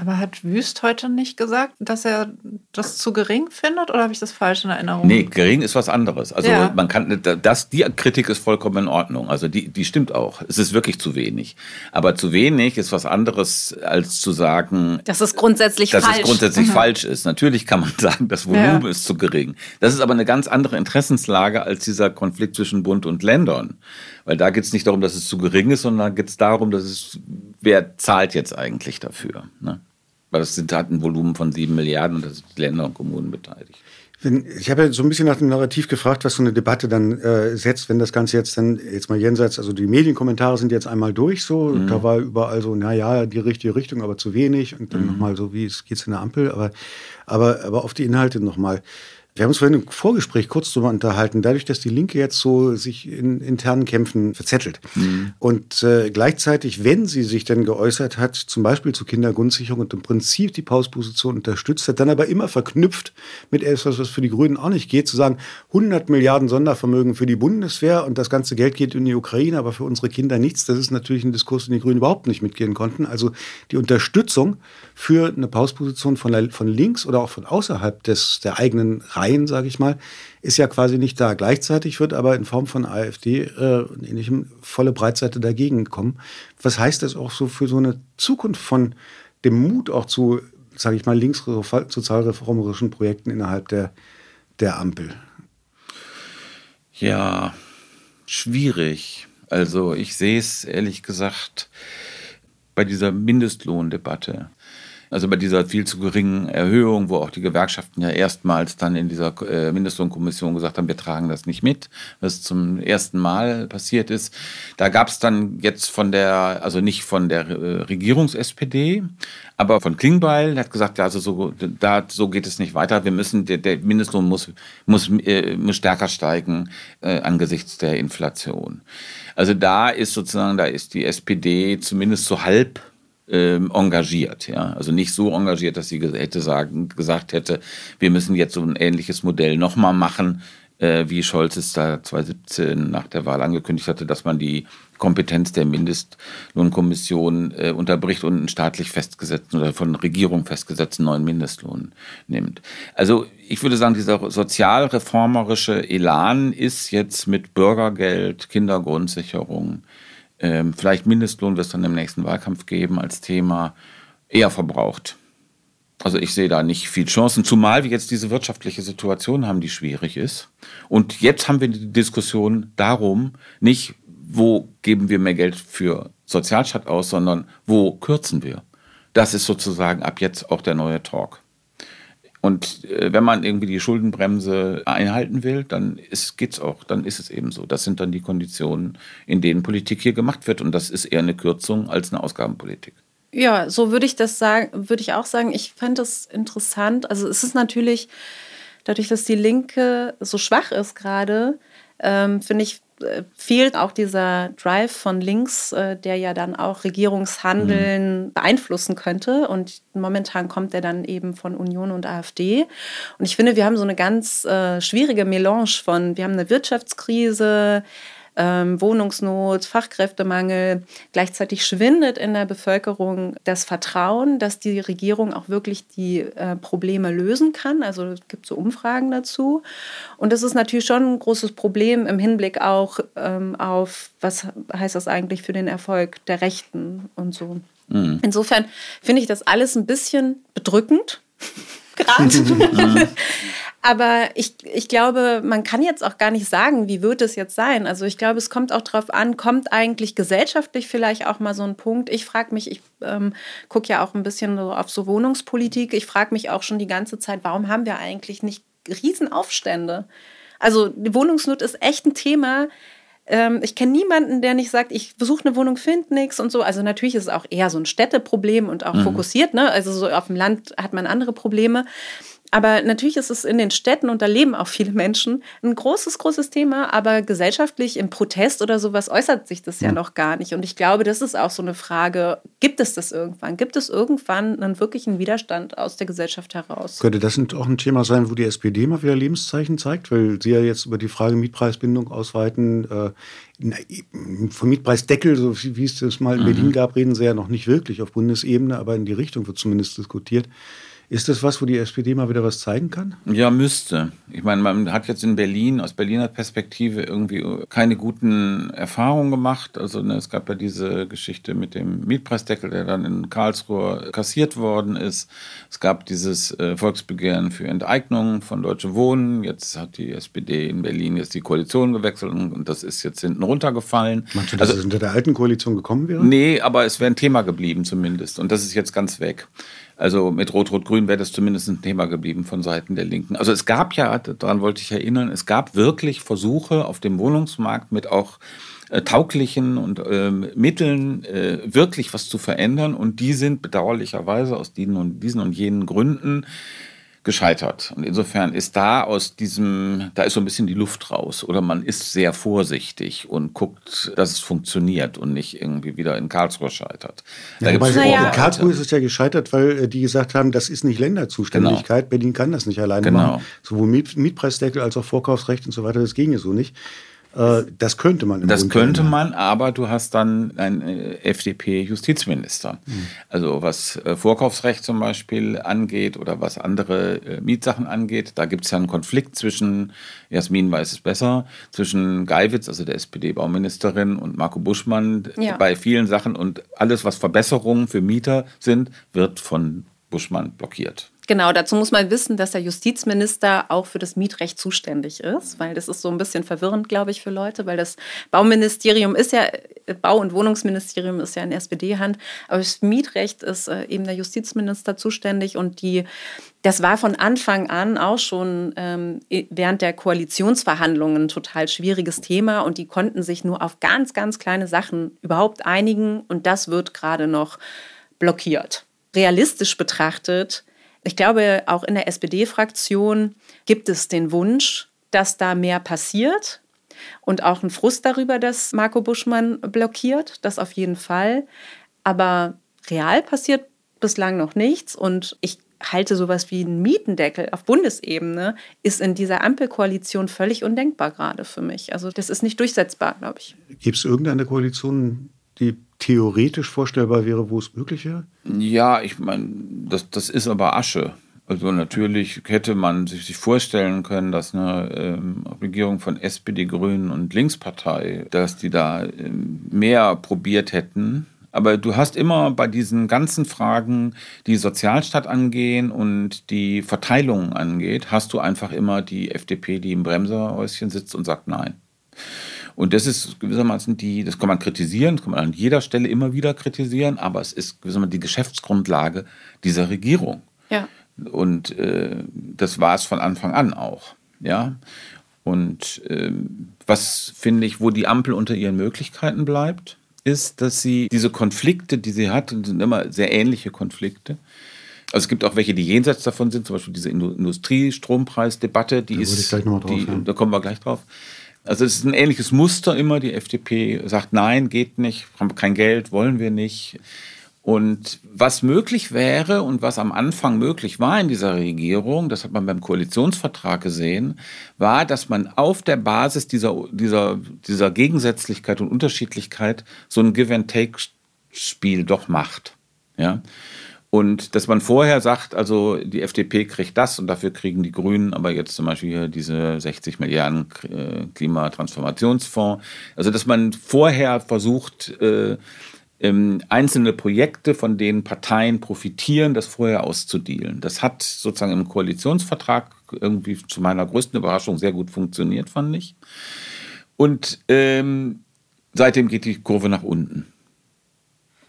S8: Aber hat Wüst heute nicht gesagt, dass er das zu gering findet oder habe ich das falsch in Erinnerung?
S9: Nee, gering ist was anderes. Also ja. man kann das die Kritik ist vollkommen in Ordnung. Also die die stimmt auch. Es ist wirklich zu wenig. Aber zu wenig ist was anderes als zu sagen,
S7: dass es grundsätzlich
S9: dass
S7: falsch.
S9: es grundsätzlich mhm. falsch ist. Natürlich kann man sagen, das Volumen ja. ist zu gering. Das ist aber eine ganz andere Interessenslage als dieser Konflikt zwischen Bund und Ländern. Weil da geht es nicht darum, dass es zu gering ist, sondern geht es darum, dass es wer zahlt jetzt eigentlich dafür. Ne? Weil das sind halt ein Volumen von sieben Milliarden und da sind Länder und Kommunen beteiligt.
S6: Wenn, ich habe ja so ein bisschen nach dem Narrativ gefragt, was so eine Debatte dann äh, setzt, wenn das Ganze jetzt dann, jetzt mal jenseits, also die Medienkommentare sind jetzt einmal durch so, mhm. da war überall so, naja, die richtige Richtung, aber zu wenig und dann mhm. nochmal so, wie es geht in der Ampel, aber, aber, aber auf die Inhalte nochmal. Wir haben uns vorhin im Vorgespräch kurz darüber unterhalten, dadurch, dass die Linke jetzt so sich in internen Kämpfen verzettelt mhm. und äh, gleichzeitig, wenn sie sich denn geäußert hat, zum Beispiel zur Kindergrundsicherung und im Prinzip die Pausposition unterstützt hat, dann aber immer verknüpft mit etwas, was für die Grünen auch nicht geht, zu sagen, 100 Milliarden Sondervermögen für die Bundeswehr und das ganze Geld geht in die Ukraine, aber für unsere Kinder nichts. Das ist natürlich ein Diskurs, den die Grünen überhaupt nicht mitgehen konnten. Also die Unterstützung für eine Pausposition von, von links oder auch von außerhalb des, der eigenen Reihen, sage ich mal, ist ja quasi nicht da. Gleichzeitig wird aber in Form von AfD äh, und ähnlichem volle Breitseite dagegen kommen. Was heißt das auch so für so eine Zukunft von dem Mut auch zu, sage ich mal, linkssozialreformerischen Projekten innerhalb der, der Ampel?
S9: Ja, schwierig. Also ich sehe es ehrlich gesagt bei dieser Mindestlohndebatte. Also bei dieser viel zu geringen Erhöhung, wo auch die Gewerkschaften ja erstmals dann in dieser äh, Mindestlohnkommission gesagt haben, wir tragen das nicht mit, was zum ersten Mal passiert ist. Da gab es dann jetzt von der, also nicht von der äh, Regierungs-SPD, aber von Klingbeil, der hat gesagt, ja, also so, da, so geht es nicht weiter. Wir müssen, der, der Mindestlohn muss, muss, äh, muss stärker steigen äh, angesichts der Inflation. Also da ist sozusagen, da ist die SPD zumindest so halb ähm, engagiert. Ja? Also nicht so engagiert, dass sie hätte sagen, gesagt hätte, wir müssen jetzt so ein ähnliches Modell nochmal machen, äh, wie Scholz es da 2017 nach der Wahl angekündigt hatte, dass man die Kompetenz der Mindestlohnkommission äh, unterbricht und einen staatlich festgesetzten oder von Regierung festgesetzten neuen Mindestlohn nimmt. Also ich würde sagen, dieser sozialreformerische Elan ist jetzt mit Bürgergeld, Kindergrundsicherung, ähm, vielleicht Mindestlohn wird es dann im nächsten Wahlkampf geben als Thema, eher verbraucht. Also ich sehe da nicht viel Chancen, zumal wir jetzt diese wirtschaftliche Situation haben, die schwierig ist. Und jetzt haben wir die Diskussion darum, nicht, wo geben wir mehr Geld für Sozialstaat aus, sondern wo kürzen wir. Das ist sozusagen ab jetzt auch der neue Talk. Und äh, wenn man irgendwie die Schuldenbremse einhalten will, dann geht es auch, dann ist es eben so. Das sind dann die Konditionen, in denen Politik hier gemacht wird. Und das ist eher eine Kürzung als eine Ausgabenpolitik.
S7: Ja, so würde ich das sagen, würde ich auch sagen. Ich fände es interessant. Also es ist natürlich, dadurch, dass die Linke so schwach ist gerade, ähm, finde ich, fehlt auch dieser Drive von links, äh, der ja dann auch Regierungshandeln mhm. beeinflussen könnte. Und momentan kommt er dann eben von Union und AfD. Und ich finde, wir haben so eine ganz äh, schwierige Melange von, wir haben eine Wirtschaftskrise, ähm, Wohnungsnot, Fachkräftemangel. Gleichzeitig schwindet in der Bevölkerung das Vertrauen, dass die Regierung auch wirklich die äh, Probleme lösen kann. Also es gibt so Umfragen dazu. Und das ist natürlich schon ein großes Problem im Hinblick auch ähm, auf, was heißt das eigentlich für den Erfolg der Rechten und so. Mhm. Insofern finde ich das alles ein bisschen bedrückend. Gerade. Aber ich, ich glaube, man kann jetzt auch gar nicht sagen, wie wird es jetzt sein. Also ich glaube, es kommt auch darauf an, kommt eigentlich gesellschaftlich vielleicht auch mal so ein Punkt. Ich frage mich, ich ähm, gucke ja auch ein bisschen so auf so Wohnungspolitik. Ich frage mich auch schon die ganze Zeit, warum haben wir eigentlich nicht Riesenaufstände? Also die Wohnungsnot ist echt ein Thema. Ähm, ich kenne niemanden, der nicht sagt, ich besuche eine Wohnung, finde nichts und so. Also natürlich ist es auch eher so ein Städteproblem und auch mhm. fokussiert. Ne? Also so auf dem Land hat man andere Probleme. Aber natürlich ist es in den Städten, und da leben auch viele Menschen, ein großes, großes Thema. Aber gesellschaftlich im Protest oder sowas äußert sich das ja, ja noch gar nicht. Und ich glaube, das ist auch so eine Frage, gibt es das irgendwann? Gibt es irgendwann einen wirklichen Widerstand aus der Gesellschaft heraus?
S6: Könnte das auch ein Thema sein, wo die SPD mal wieder Lebenszeichen zeigt? Weil Sie ja jetzt über die Frage Mietpreisbindung ausweiten. Äh, vom Mietpreisdeckel, so wie es das mal in mhm. Berlin gab, reden Sie ja noch nicht wirklich auf Bundesebene, aber in die Richtung wird zumindest diskutiert. Ist das was, wo die SPD mal wieder was zeigen kann?
S9: Ja, müsste. Ich meine, man hat jetzt in Berlin aus Berliner Perspektive irgendwie keine guten Erfahrungen gemacht. Also ne, es gab ja diese Geschichte mit dem Mietpreisdeckel, der dann in Karlsruhe kassiert worden ist. Es gab dieses äh, Volksbegehren für Enteignung von Deutsche Wohnen. Jetzt hat die SPD in Berlin jetzt die Koalition gewechselt und, und das ist jetzt hinten runtergefallen.
S6: Meinst du, dass also, es unter der alten Koalition gekommen wäre?
S9: Nee, aber es wäre ein Thema geblieben zumindest. Und das ist jetzt ganz weg. Also mit Rot-Rot-Grün wäre das zumindest ein Thema geblieben von Seiten der Linken. Also es gab ja, daran wollte ich erinnern, es gab wirklich Versuche auf dem Wohnungsmarkt mit auch äh, tauglichen und äh, Mitteln äh, wirklich was zu verändern. Und die sind bedauerlicherweise aus diesen und, diesen und jenen Gründen gescheitert. Und insofern ist da aus diesem, da ist so ein bisschen die Luft raus. Oder man ist sehr vorsichtig und guckt, dass es funktioniert und nicht irgendwie wieder in Karlsruhe scheitert.
S6: Ja, da ja. In Karlsruhe ist es ja gescheitert, weil äh, die gesagt haben, das ist nicht Länderzuständigkeit. Genau. Berlin kann das nicht alleine genau. machen. Sowohl Miet Mietpreisdeckel als auch Vorkaufsrecht und so weiter, das ginge so nicht. Äh, das könnte man.
S9: das Bund könnte man, aber du hast dann einen äh, FDP-Justizminister. Mhm. Also was äh, Vorkaufsrecht zum Beispiel angeht oder was andere Mietsachen angeht, da gibt es ja einen Konflikt zwischen, Jasmin weiß es besser, zwischen Geiwitz, also der SPD-Bauministerin, und Marco Buschmann ja. bei vielen Sachen. Und alles, was Verbesserungen für Mieter sind, wird von Buschmann blockiert.
S7: Genau, dazu muss man wissen, dass der Justizminister auch für das Mietrecht zuständig ist, weil das ist so ein bisschen verwirrend, glaube ich, für Leute, weil das Bauministerium ist ja, Bau- und Wohnungsministerium ist ja in SPD-Hand, aber das Mietrecht ist äh, eben der Justizminister zuständig und die, das war von Anfang an auch schon ähm, während der Koalitionsverhandlungen ein total schwieriges Thema und die konnten sich nur auf ganz, ganz kleine Sachen überhaupt einigen und das wird gerade noch blockiert. Realistisch betrachtet ich glaube, auch in der SPD-Fraktion gibt es den Wunsch, dass da mehr passiert und auch ein Frust darüber, dass Marco Buschmann blockiert, das auf jeden Fall. Aber real passiert bislang noch nichts und ich halte sowas wie einen Mietendeckel auf Bundesebene ist in dieser Ampelkoalition völlig undenkbar gerade für mich. Also das ist nicht durchsetzbar, glaube ich.
S6: Gibt es irgendeine Koalition, die theoretisch vorstellbar wäre, wo es möglich wäre?
S9: Ja, ich meine, das, das ist aber Asche. Also natürlich hätte man sich vorstellen können, dass eine ähm, Regierung von SPD, Grünen und Linkspartei, dass die da ähm, mehr probiert hätten. Aber du hast immer bei diesen ganzen Fragen, die Sozialstaat angehen und die Verteilung angeht, hast du einfach immer die FDP, die im Bremserhäuschen sitzt und sagt Nein. Und das ist gewissermaßen die, das kann man kritisieren, das kann man an jeder Stelle immer wieder kritisieren, aber es ist gewissermaßen die Geschäftsgrundlage dieser Regierung.
S7: Ja.
S9: Und äh, das war es von Anfang an auch. Ja. Und äh, was finde ich, wo die Ampel unter ihren Möglichkeiten bleibt, ist, dass sie diese Konflikte, die sie hat, sind immer sehr ähnliche Konflikte. Also es gibt auch welche, die jenseits davon sind, zum Beispiel diese Industriestrompreisdebatte, die da ist, drauf, die, da kommen wir gleich drauf. Also es ist ein ähnliches Muster immer. Die FDP sagt, nein, geht nicht, haben kein Geld, wollen wir nicht. Und was möglich wäre und was am Anfang möglich war in dieser Regierung, das hat man beim Koalitionsvertrag gesehen, war, dass man auf der Basis dieser, dieser, dieser Gegensätzlichkeit und Unterschiedlichkeit so ein Give-and-Take-Spiel doch macht. Ja. Und dass man vorher sagt, also die FDP kriegt das und dafür kriegen die Grünen aber jetzt zum Beispiel hier diese 60 Milliarden äh, Klimatransformationsfonds. Also dass man vorher versucht, äh, ähm, einzelne Projekte, von denen Parteien profitieren, das vorher auszudealen. Das hat sozusagen im Koalitionsvertrag irgendwie zu meiner größten Überraschung sehr gut funktioniert, fand ich. Und ähm, seitdem geht die Kurve nach unten.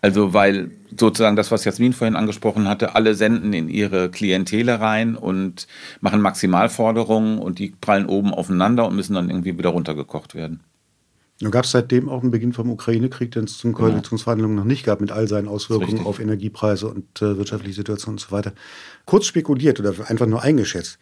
S9: Also weil sozusagen das, was Jasmin vorhin angesprochen hatte, alle senden in ihre Klientele rein und machen Maximalforderungen und die prallen oben aufeinander und müssen dann irgendwie wieder runtergekocht werden.
S6: Nun gab es seitdem auch einen Beginn vom Ukraine-Krieg, den es zum genau. Koalitionsverhandlungen noch nicht gab, mit all seinen Auswirkungen auf Energiepreise und äh, wirtschaftliche Situation und so weiter. Kurz spekuliert oder einfach nur eingeschätzt,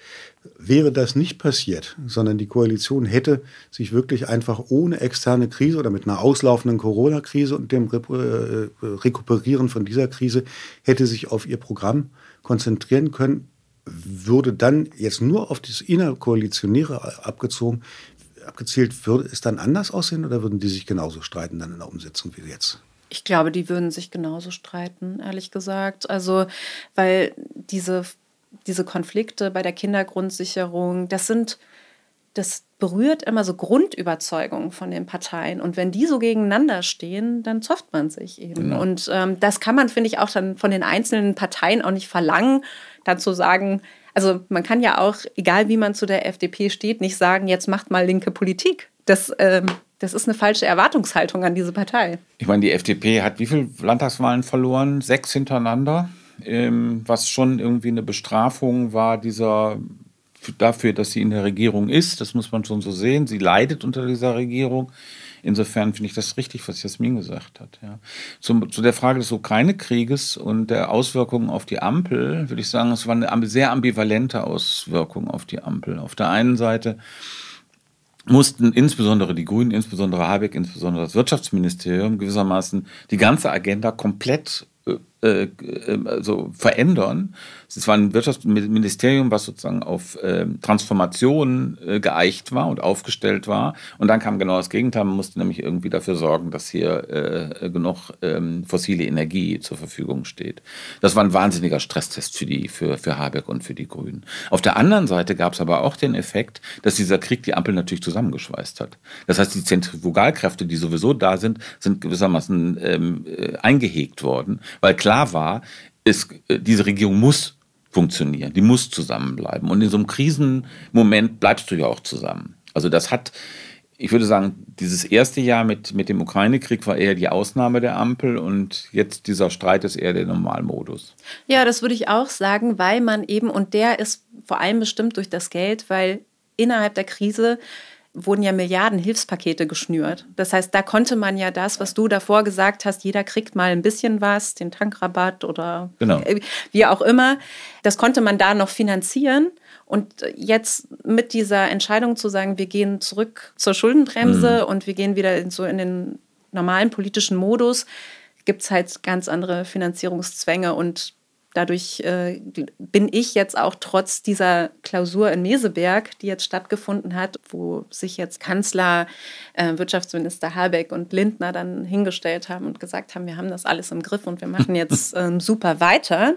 S6: wäre das nicht passiert, sondern die Koalition hätte sich wirklich einfach ohne externe Krise oder mit einer auslaufenden Corona-Krise und dem Re äh, Rekuperieren von dieser Krise, hätte sich auf ihr Programm konzentrieren können, würde dann jetzt nur auf das innerkoalitionäre abgezogen, abgezielt, würde es dann anders aussehen oder würden die sich genauso streiten dann in der Umsetzung wie jetzt?
S7: Ich glaube, die würden sich genauso streiten, ehrlich gesagt. Also, weil diese, diese Konflikte bei der Kindergrundsicherung, das sind, das berührt immer so Grundüberzeugungen von den Parteien. Und wenn die so gegeneinander stehen, dann zofft man sich eben. Genau. Und ähm, das kann man, finde ich, auch dann von den einzelnen Parteien auch nicht verlangen, dann zu sagen, also man kann ja auch, egal wie man zu der FDP steht, nicht sagen, jetzt macht mal linke Politik. Das, ähm, das ist eine falsche Erwartungshaltung an diese Partei.
S9: Ich meine, die FDP hat wie viele Landtagswahlen verloren? Sechs hintereinander, ähm, was schon irgendwie eine Bestrafung war dieser dafür, dass sie in der Regierung ist. Das muss man schon so sehen. Sie leidet unter dieser Regierung. Insofern finde ich das richtig, was Jasmin gesagt hat. Ja. Zum, zu der Frage des Ukraine-Krieges und der Auswirkungen auf die Ampel würde ich sagen, es war eine sehr ambivalente Auswirkung auf die Ampel. Auf der einen Seite mussten insbesondere die Grünen, insbesondere Habeck, insbesondere das Wirtschaftsministerium gewissermaßen die ganze Agenda komplett äh, äh, also verändern. Es war ein Wirtschaftsministerium, was sozusagen auf äh, Transformation äh, geeicht war und aufgestellt war. Und dann kam genau das Gegenteil. Man musste nämlich irgendwie dafür sorgen, dass hier äh, genug ähm, fossile Energie zur Verfügung steht. Das war ein wahnsinniger Stresstest für die, für, für Habeck und für die Grünen. Auf der anderen Seite gab es aber auch den Effekt, dass dieser Krieg die Ampel natürlich zusammengeschweißt hat. Das heißt, die Zentrifugalkräfte, die sowieso da sind, sind gewissermaßen ähm, äh, eingehegt worden, weil klar war, ist, äh, diese Regierung muss funktionieren, die muss zusammenbleiben. Und in so einem Krisenmoment bleibst du ja auch zusammen. Also das hat, ich würde sagen, dieses erste Jahr mit, mit dem Ukraine-Krieg war eher die Ausnahme der Ampel und jetzt dieser Streit ist eher der Normalmodus.
S7: Ja, das würde ich auch sagen, weil man eben, und der ist vor allem bestimmt durch das Geld, weil innerhalb der Krise wurden ja Milliarden Hilfspakete geschnürt. Das heißt, da konnte man ja das, was du davor gesagt hast, jeder kriegt mal ein bisschen was, den Tankrabatt oder genau. wie auch immer, das konnte man da noch finanzieren. Und jetzt mit dieser Entscheidung zu sagen, wir gehen zurück zur Schuldenbremse mhm. und wir gehen wieder in so in den normalen politischen Modus, gibt es halt ganz andere Finanzierungszwänge und dadurch äh, bin ich jetzt auch trotz dieser Klausur in Meseberg, die jetzt stattgefunden hat, wo sich jetzt Kanzler, äh, Wirtschaftsminister Habeck und Lindner dann hingestellt haben und gesagt haben, wir haben das alles im Griff und wir machen jetzt ähm, super weiter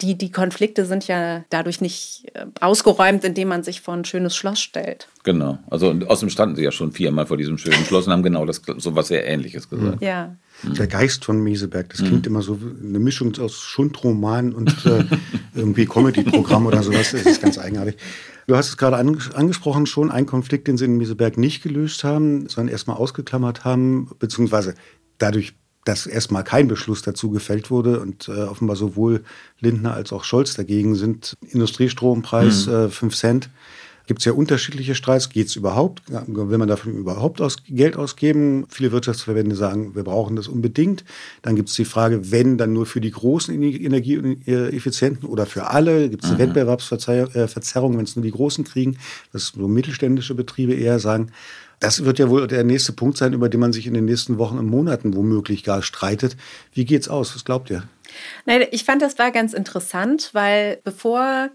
S7: die, die Konflikte sind ja dadurch nicht äh, ausgeräumt, indem man sich vor ein schönes Schloss stellt.
S9: Genau. Also außerdem standen sie ja schon viermal vor diesem schönen Schloss und haben genau das so was sehr Ähnliches gesagt.
S7: Ja.
S6: Mhm. Der Geist von Meseberg, das klingt mhm. immer so eine Mischung aus Schundroman und äh, irgendwie Comedy-Programm oder sowas. Das ist ganz eigenartig. Du hast es gerade angesprochen, schon ein Konflikt, den sie in Meseberg nicht gelöst haben, sondern erstmal ausgeklammert haben, beziehungsweise dadurch dass erstmal kein Beschluss dazu gefällt wurde und äh, offenbar sowohl Lindner als auch Scholz dagegen sind. Industriestrompreis mhm. äh, 5 Cent. Gibt es ja unterschiedliche Streits. Geht es überhaupt? Will man dafür überhaupt aus, Geld ausgeben? Viele Wirtschaftsverbände sagen, wir brauchen das unbedingt. Dann gibt es die Frage, wenn, dann nur für die großen Energieeffizienten oder für alle? Gibt es eine mhm. Wettbewerbsverzerrung, wenn es nur die Großen kriegen? Das so mittelständische Betriebe eher sagen. Das wird ja wohl der nächste Punkt sein, über den man sich in den nächsten Wochen und Monaten womöglich gar streitet. Wie geht's aus? Was glaubt ihr?
S7: Nein, ich fand, das war ganz interessant, weil bevor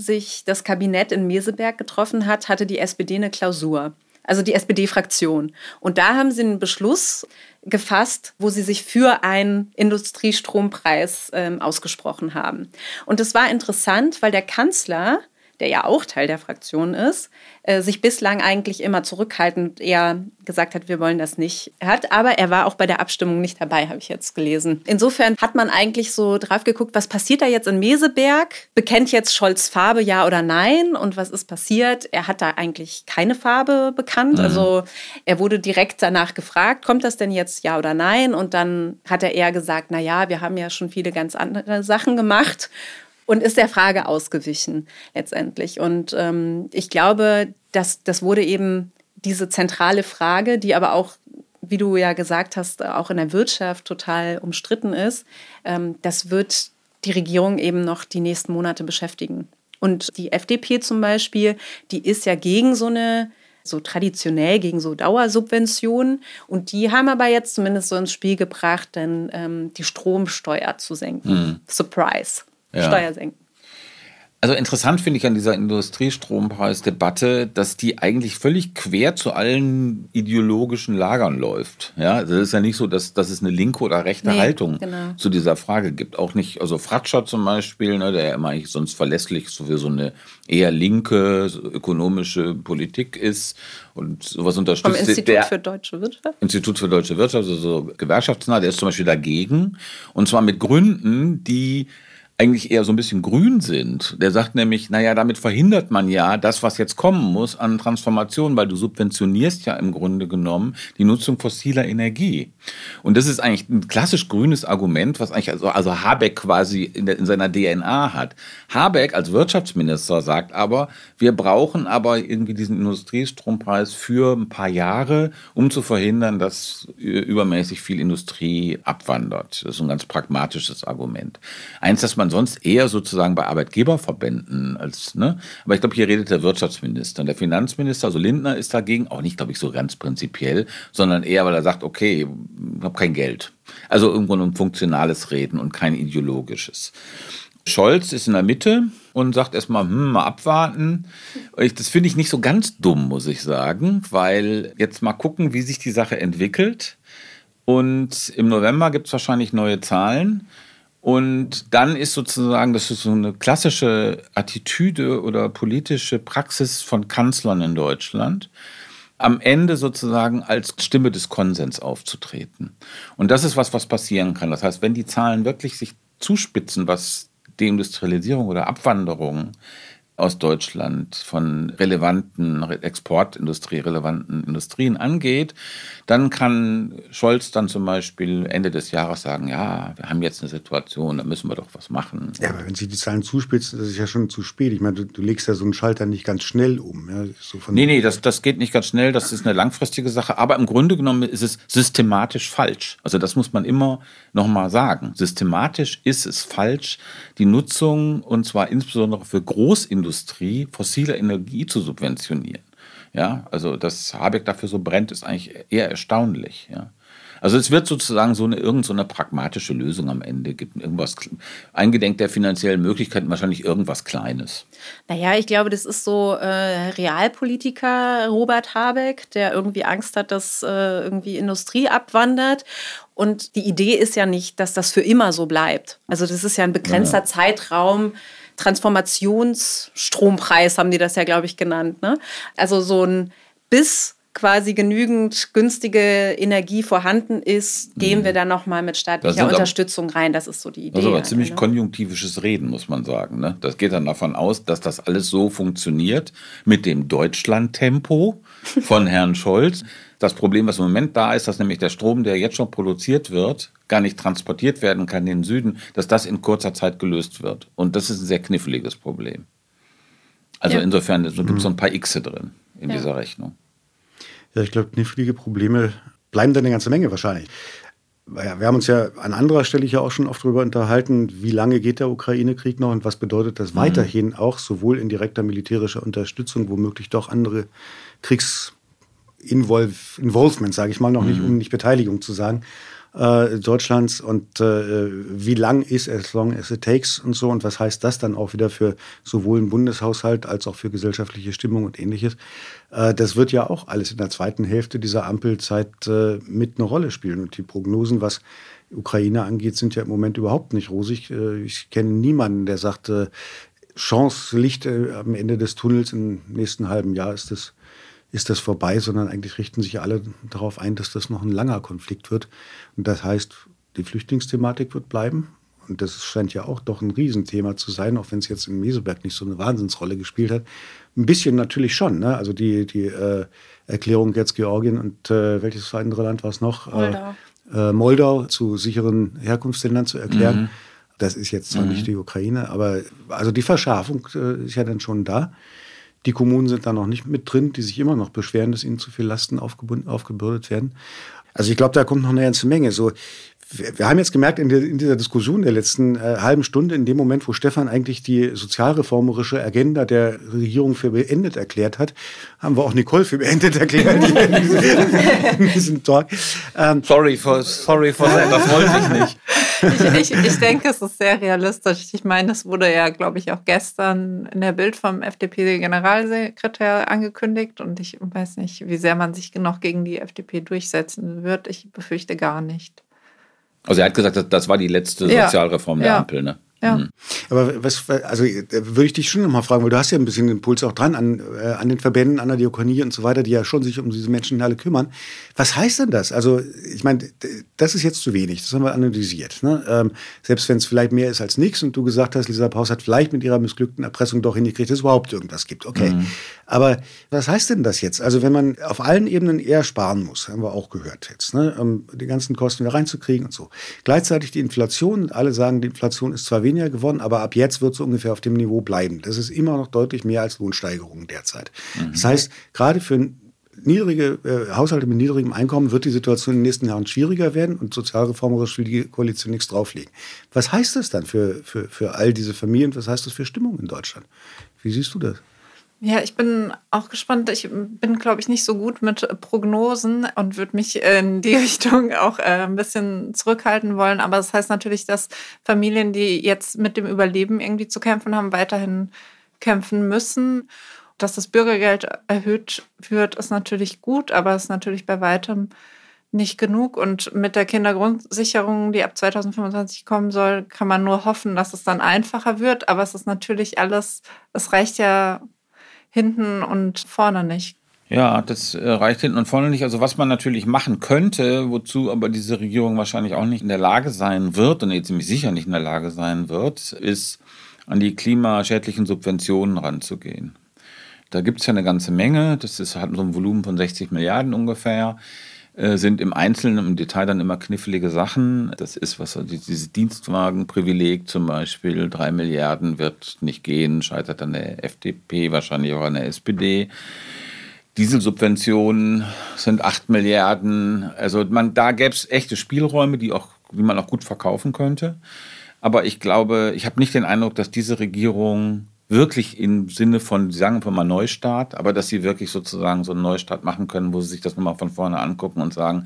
S7: sich das Kabinett in Meseberg getroffen hat, hatte die SPD eine Klausur. Also die SPD-Fraktion. Und da haben sie einen Beschluss gefasst, wo sie sich für einen Industriestrompreis ähm, ausgesprochen haben. Und das war interessant, weil der Kanzler der ja auch Teil der Fraktion ist, äh, sich bislang eigentlich immer zurückhaltend eher gesagt hat, wir wollen das nicht. Hat, aber er war auch bei der Abstimmung nicht dabei, habe ich jetzt gelesen. Insofern hat man eigentlich so drauf geguckt, was passiert da jetzt in Meseberg? Bekennt jetzt Scholz Farbe, ja oder nein? Und was ist passiert? Er hat da eigentlich keine Farbe bekannt. Mhm. Also er wurde direkt danach gefragt, kommt das denn jetzt ja oder nein? Und dann hat er eher gesagt, na ja, wir haben ja schon viele ganz andere Sachen gemacht und ist der Frage ausgewichen letztendlich. Und ähm, ich glaube, dass das wurde eben diese zentrale Frage, die aber auch wie du ja gesagt hast, auch in der Wirtschaft total umstritten ist, ähm, das wird die Regierung eben noch die nächsten Monate beschäftigen. Und die FDP zum Beispiel, die ist ja gegen so eine, so traditionell gegen so Dauersubventionen. Und die haben aber jetzt zumindest so ins Spiel gebracht, denn ähm, die Stromsteuer zu senken. Mhm. Surprise ja. Steuer senken.
S9: Also interessant finde ich an dieser Industriestrompreisdebatte, dass die eigentlich völlig quer zu allen ideologischen Lagern läuft. Ja, also es ist ja nicht so, dass, dass es eine linke oder rechte nee, Haltung genau. zu dieser Frage gibt. Auch nicht, also Fratscher zum Beispiel, ne, der ja immer eigentlich sonst verlässlich so für so eine eher linke ökonomische Politik ist und sowas unterstützt.
S7: Vom Institut der, für Deutsche Wirtschaft?
S9: Institut für Deutsche Wirtschaft, also so gewerkschaftsnah, der ist zum Beispiel dagegen. Und zwar mit Gründen, die eigentlich eher so ein bisschen grün sind. Der sagt nämlich, naja, damit verhindert man ja das, was jetzt kommen muss an Transformation, weil du subventionierst ja im Grunde genommen die Nutzung fossiler Energie. Und das ist eigentlich ein klassisch grünes Argument, was eigentlich also, also Habeck quasi in, der, in seiner DNA hat. Habeck als Wirtschaftsminister sagt aber, wir brauchen aber irgendwie diesen Industriestrompreis für ein paar Jahre, um zu verhindern, dass übermäßig viel Industrie abwandert. Das ist ein ganz pragmatisches Argument. Eins, das man sonst eher sozusagen bei Arbeitgeberverbänden als, ne? Aber ich glaube, hier redet der Wirtschaftsminister. Und der Finanzminister, also Lindner, ist dagegen auch nicht, glaube ich, so ganz prinzipiell, sondern eher, weil er sagt, okay, ich habe kein Geld. Also irgendwo ein funktionales Reden und kein ideologisches. Scholz ist in der Mitte und sagt erstmal, hm, mal abwarten. Das finde ich nicht so ganz dumm, muss ich sagen, weil jetzt mal gucken, wie sich die Sache entwickelt. Und im November gibt es wahrscheinlich neue Zahlen. Und dann ist sozusagen, das ist so eine klassische Attitüde oder politische Praxis von Kanzlern in Deutschland, am Ende sozusagen als Stimme des Konsens aufzutreten. Und das ist was, was passieren kann. Das heißt, wenn die Zahlen wirklich sich zuspitzen, was Deindustrialisierung oder Abwanderung aus Deutschland von relevanten Exportindustrie, relevanten Industrien angeht, dann kann Scholz dann zum Beispiel Ende des Jahres sagen, ja, wir haben jetzt eine Situation, da müssen wir doch was machen.
S6: Ja, aber wenn Sie die Zahlen zuspitzen, das ist ja schon zu spät. Ich meine, du, du legst ja so einen Schalter nicht ganz schnell um. Ja,
S9: so nee, nee, das, das geht nicht ganz schnell, das ist eine langfristige Sache, aber im Grunde genommen ist es systematisch falsch. Also das muss man immer nochmal sagen. Systematisch ist es falsch, die Nutzung, und zwar insbesondere für Großindustrie, fossile Energie zu subventionieren. Ja, also dass Habeck dafür so brennt, ist eigentlich eher erstaunlich. Ja. Also es wird sozusagen so eine irgendeine so pragmatische Lösung am Ende gibt irgendwas eingedenk der finanziellen Möglichkeiten wahrscheinlich irgendwas Kleines.
S7: Naja, ich glaube, das ist so äh, Realpolitiker Robert Habeck, der irgendwie Angst hat, dass äh, irgendwie Industrie abwandert. Und die Idee ist ja nicht, dass das für immer so bleibt. Also das ist ja ein begrenzter ja. Zeitraum. Transformationsstrompreis haben die das ja, glaube ich, genannt. Ne? Also so ein bis quasi genügend günstige Energie vorhanden ist, gehen mhm. wir dann nochmal mit staatlicher Unterstützung aber, rein. Das ist so die Idee.
S9: Das ist aber ziemlich ne? konjunktivisches Reden, muss man sagen. Ne? Das geht dann davon aus, dass das alles so funktioniert mit dem Deutschland-Tempo von Herrn Scholz. Das Problem, was im Moment da ist, dass nämlich der Strom, der jetzt schon produziert wird, gar nicht transportiert werden kann in den Süden, dass das in kurzer Zeit gelöst wird. Und das ist ein sehr kniffliges Problem. Also ja. insofern gibt es so ein paar Xe drin in ja. dieser Rechnung.
S6: Ja, ich glaube, knifflige Probleme bleiben dann eine ganze Menge wahrscheinlich. Wir haben uns ja an anderer Stelle hier auch schon oft darüber unterhalten, wie lange geht der Ukraine-Krieg noch und was bedeutet das mhm. weiterhin auch sowohl in direkter militärischer Unterstützung, womöglich doch andere Kriegsinvolvement, sage ich mal, noch mhm. nicht, um nicht Beteiligung zu sagen, äh, Deutschlands und äh, wie lang ist as long as it takes und so und was heißt das dann auch wieder für sowohl einen Bundeshaushalt als auch für gesellschaftliche Stimmung und ähnliches. Äh, das wird ja auch alles in der zweiten Hälfte dieser Ampelzeit äh, mit eine Rolle spielen und die Prognosen, was Ukraine angeht, sind ja im Moment überhaupt nicht rosig. Äh, ich kenne niemanden, der sagt, Chance, Licht am Ende des Tunnels im nächsten halben Jahr ist das ist das vorbei, sondern eigentlich richten sich alle darauf ein, dass das noch ein langer Konflikt wird. Und das heißt, die Flüchtlingsthematik wird bleiben. Und das scheint ja auch doch ein Riesenthema zu sein, auch wenn es jetzt in Meseberg nicht so eine Wahnsinnsrolle gespielt hat. Ein bisschen natürlich schon. Ne? Also die, die äh, Erklärung jetzt Georgien und äh, welches andere Land war es noch? Moldau. Äh, Moldau zu sicheren Herkunftsländern zu erklären. Mhm. Das ist jetzt zwar mhm. nicht die Ukraine, aber also die Verschärfung äh, ist ja dann schon da. Die Kommunen sind da noch nicht mit drin, die sich immer noch beschweren, dass ihnen zu viel Lasten aufgebürdet werden. Also ich glaube, da kommt noch eine ganze Menge. So, wir haben jetzt gemerkt in, der, in dieser Diskussion der letzten äh, halben Stunde, in dem Moment, wo Stefan eigentlich die sozialreformerische Agenda der Regierung für beendet erklärt hat, haben wir auch Nicole für beendet erklärt in
S9: diesem Talk. Ähm, sorry for, sorry for that, das wollte ich nicht.
S8: Ich, ich, ich denke, es ist sehr realistisch. Ich meine, das wurde ja, glaube ich, auch gestern in der Bild vom FDP-Generalsekretär angekündigt und ich weiß nicht, wie sehr man sich noch gegen die FDP durchsetzen wird. Ich befürchte gar nicht.
S9: Also er hat gesagt, das war die letzte Sozialreform ja. der Ampel, ne?
S8: Ja. Mhm.
S6: Aber was, also würde ich dich schon nochmal fragen, weil du hast ja ein bisschen den Puls auch dran an, äh, an den Verbänden, an der Diakonie und so weiter, die ja schon sich um diese Menschen alle kümmern. Was heißt denn das? Also ich meine, das ist jetzt zu wenig, das haben wir analysiert. Ne? Ähm, selbst wenn es vielleicht mehr ist als nichts und du gesagt hast, Lisa Paus hat vielleicht mit ihrer missglückten Erpressung doch hingekriegt, dass es überhaupt irgendwas gibt. Okay. Mhm. Aber was heißt denn das jetzt? Also wenn man auf allen Ebenen eher sparen muss, haben wir auch gehört jetzt, ne? um die ganzen Kosten wieder reinzukriegen und so. Gleichzeitig die Inflation, alle sagen, die Inflation ist zwar weniger geworden, aber ab jetzt wird es ungefähr auf dem Niveau bleiben. Das ist immer noch deutlich mehr als Lohnsteigerungen derzeit. Mhm. Das heißt, gerade für niedrige äh, Haushalte mit niedrigem Einkommen wird die Situation in den nächsten Jahren schwieriger werden und sozialreformerisch will die Koalition nichts drauflegen. Was heißt das dann für, für, für all diese Familien? Was heißt das für Stimmung in Deutschland? Wie siehst du das?
S8: Ja, ich bin auch gespannt. Ich bin, glaube ich, nicht so gut mit Prognosen und würde mich in die Richtung auch äh, ein bisschen zurückhalten wollen. Aber das heißt natürlich, dass Familien, die jetzt mit dem Überleben irgendwie zu kämpfen haben, weiterhin kämpfen müssen. Dass das Bürgergeld erhöht wird, ist natürlich gut, aber ist natürlich bei weitem nicht genug. Und mit der Kindergrundsicherung, die ab 2025 kommen soll, kann man nur hoffen, dass es dann einfacher wird. Aber es ist natürlich alles, es reicht ja hinten und vorne nicht.
S9: Ja, das äh, reicht hinten und vorne nicht. Also was man natürlich machen könnte, wozu aber diese Regierung wahrscheinlich auch nicht in der Lage sein wird und jetzt ziemlich sicher nicht in der Lage sein wird, ist an die klimaschädlichen Subventionen ranzugehen. Da gibt es ja eine ganze Menge. Das ist, hat so ein Volumen von 60 Milliarden ungefähr. Äh, sind im Einzelnen, im Detail dann immer knifflige Sachen. Das ist was, dieses Dienstwagenprivileg zum Beispiel, drei Milliarden wird nicht gehen, scheitert an der FDP, wahrscheinlich auch an der SPD. Dieselsubventionen sind acht Milliarden. Also man, da gäbe es echte Spielräume, die, auch, die man auch gut verkaufen könnte. Aber ich glaube, ich habe nicht den Eindruck, dass diese Regierung wirklich im Sinne von, sagen wir mal Neustart, aber dass sie wirklich sozusagen so einen Neustart machen können, wo sie sich das nochmal von vorne angucken und sagen,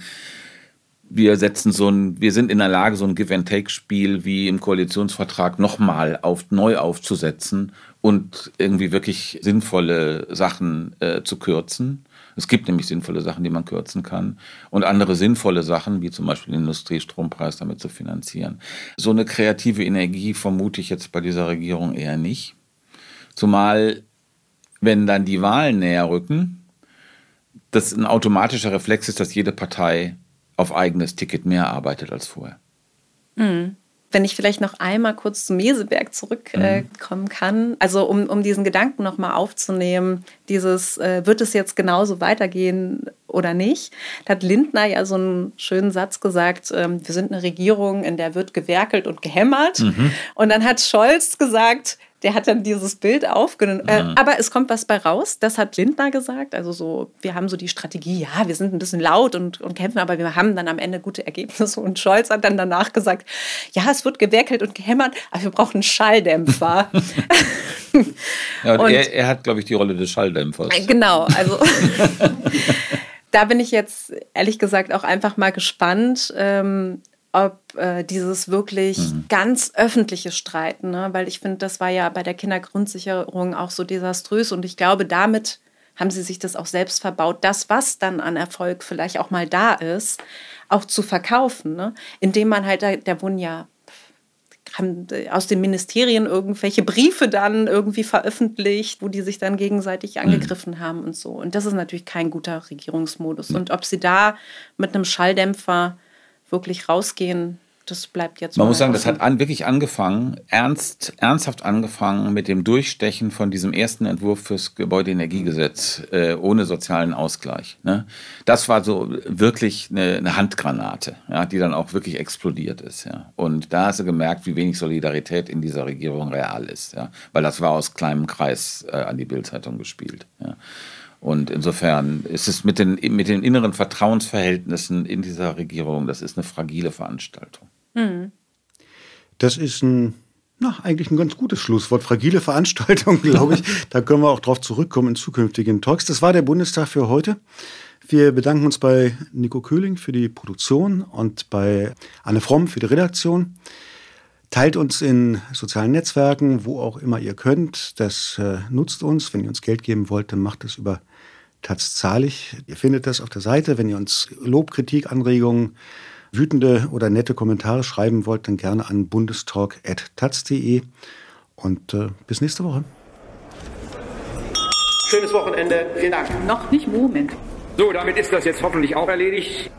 S9: wir setzen so ein, wir sind in der Lage, so ein Give-and-Take-Spiel wie im Koalitionsvertrag nochmal auf, neu aufzusetzen und irgendwie wirklich sinnvolle Sachen äh, zu kürzen. Es gibt nämlich sinnvolle Sachen, die man kürzen kann und andere sinnvolle Sachen, wie zum Beispiel den Industriestrompreis damit zu finanzieren. So eine kreative Energie vermute ich jetzt bei dieser Regierung eher nicht. Zumal, wenn dann die Wahlen näher rücken, das ein automatischer Reflex ist, dass jede Partei auf eigenes Ticket mehr arbeitet als vorher.
S7: Mhm. Wenn ich vielleicht noch einmal kurz zu Meseberg zurückkommen äh, kann, also um, um diesen Gedanken nochmal aufzunehmen, dieses, äh, wird es jetzt genauso weitergehen oder nicht, da hat Lindner ja so einen schönen Satz gesagt, ähm, wir sind eine Regierung, in der wird gewerkelt und gehämmert. Mhm. Und dann hat Scholz gesagt, der hat dann dieses Bild aufgenommen. Äh, mhm. aber es kommt was bei raus, das hat Lindner gesagt. Also so, wir haben so die Strategie, ja, wir sind ein bisschen laut und, und kämpfen, aber wir haben dann am Ende gute Ergebnisse. Und Scholz hat dann danach gesagt, ja, es wird gewerkelt und gehämmert, aber wir brauchen einen Schalldämpfer.
S9: ja, und, und er, er, hat, glaube ich, die Rolle des Schalldämpfers.
S7: Genau, also da bin ich jetzt ehrlich gesagt auch einfach mal gespannt, ähm, ob äh, dieses wirklich mhm. ganz öffentliche Streiten, ne? weil ich finde, das war ja bei der Kindergrundsicherung auch so desaströs und ich glaube, damit haben sie sich das auch selbst verbaut, das, was dann an Erfolg vielleicht auch mal da ist, auch zu verkaufen, ne? indem man halt, da, da wurden ja haben aus den Ministerien irgendwelche Briefe dann irgendwie veröffentlicht, wo die sich dann gegenseitig mhm. angegriffen mhm. haben und so. Und das ist natürlich kein guter Regierungsmodus. Mhm. Und ob sie da mit einem Schalldämpfer wirklich rausgehen, das bleibt jetzt.
S9: Man muss sagen, das hat an, wirklich angefangen, ernst, ernsthaft angefangen mit dem Durchstechen von diesem ersten Entwurf fürs Gebäudeenergiegesetz äh, ohne sozialen Ausgleich. Ne? Das war so wirklich eine, eine Handgranate, ja, die dann auch wirklich explodiert ist. Ja? Und da hast du gemerkt, wie wenig Solidarität in dieser Regierung real ist, ja? weil das war aus kleinem Kreis äh, an die Bildzeitung gespielt. Ja? Und insofern ist es mit den, mit den inneren Vertrauensverhältnissen in dieser Regierung, das ist eine fragile Veranstaltung. Mhm.
S6: Das ist ein, na, eigentlich ein ganz gutes Schlusswort. Fragile Veranstaltung, glaube ich. da können wir auch drauf zurückkommen in zukünftigen Talks. Das war der Bundestag für heute. Wir bedanken uns bei Nico Köhling für die Produktion und bei Anne Fromm für die Redaktion. Teilt uns in sozialen Netzwerken, wo auch immer ihr könnt. Das äh, nutzt uns. Wenn ihr uns Geld geben wollt, dann macht es über Taz zahlig. Ihr findet das auf der Seite. Wenn ihr uns Lob, Kritik, Anregungen, wütende oder nette Kommentare schreiben wollt, dann gerne an bundestalk.taz.de. Und äh, bis nächste Woche.
S4: Schönes Wochenende. Vielen Dank.
S1: Noch nicht Moment.
S4: So, damit ist das jetzt hoffentlich auch erledigt.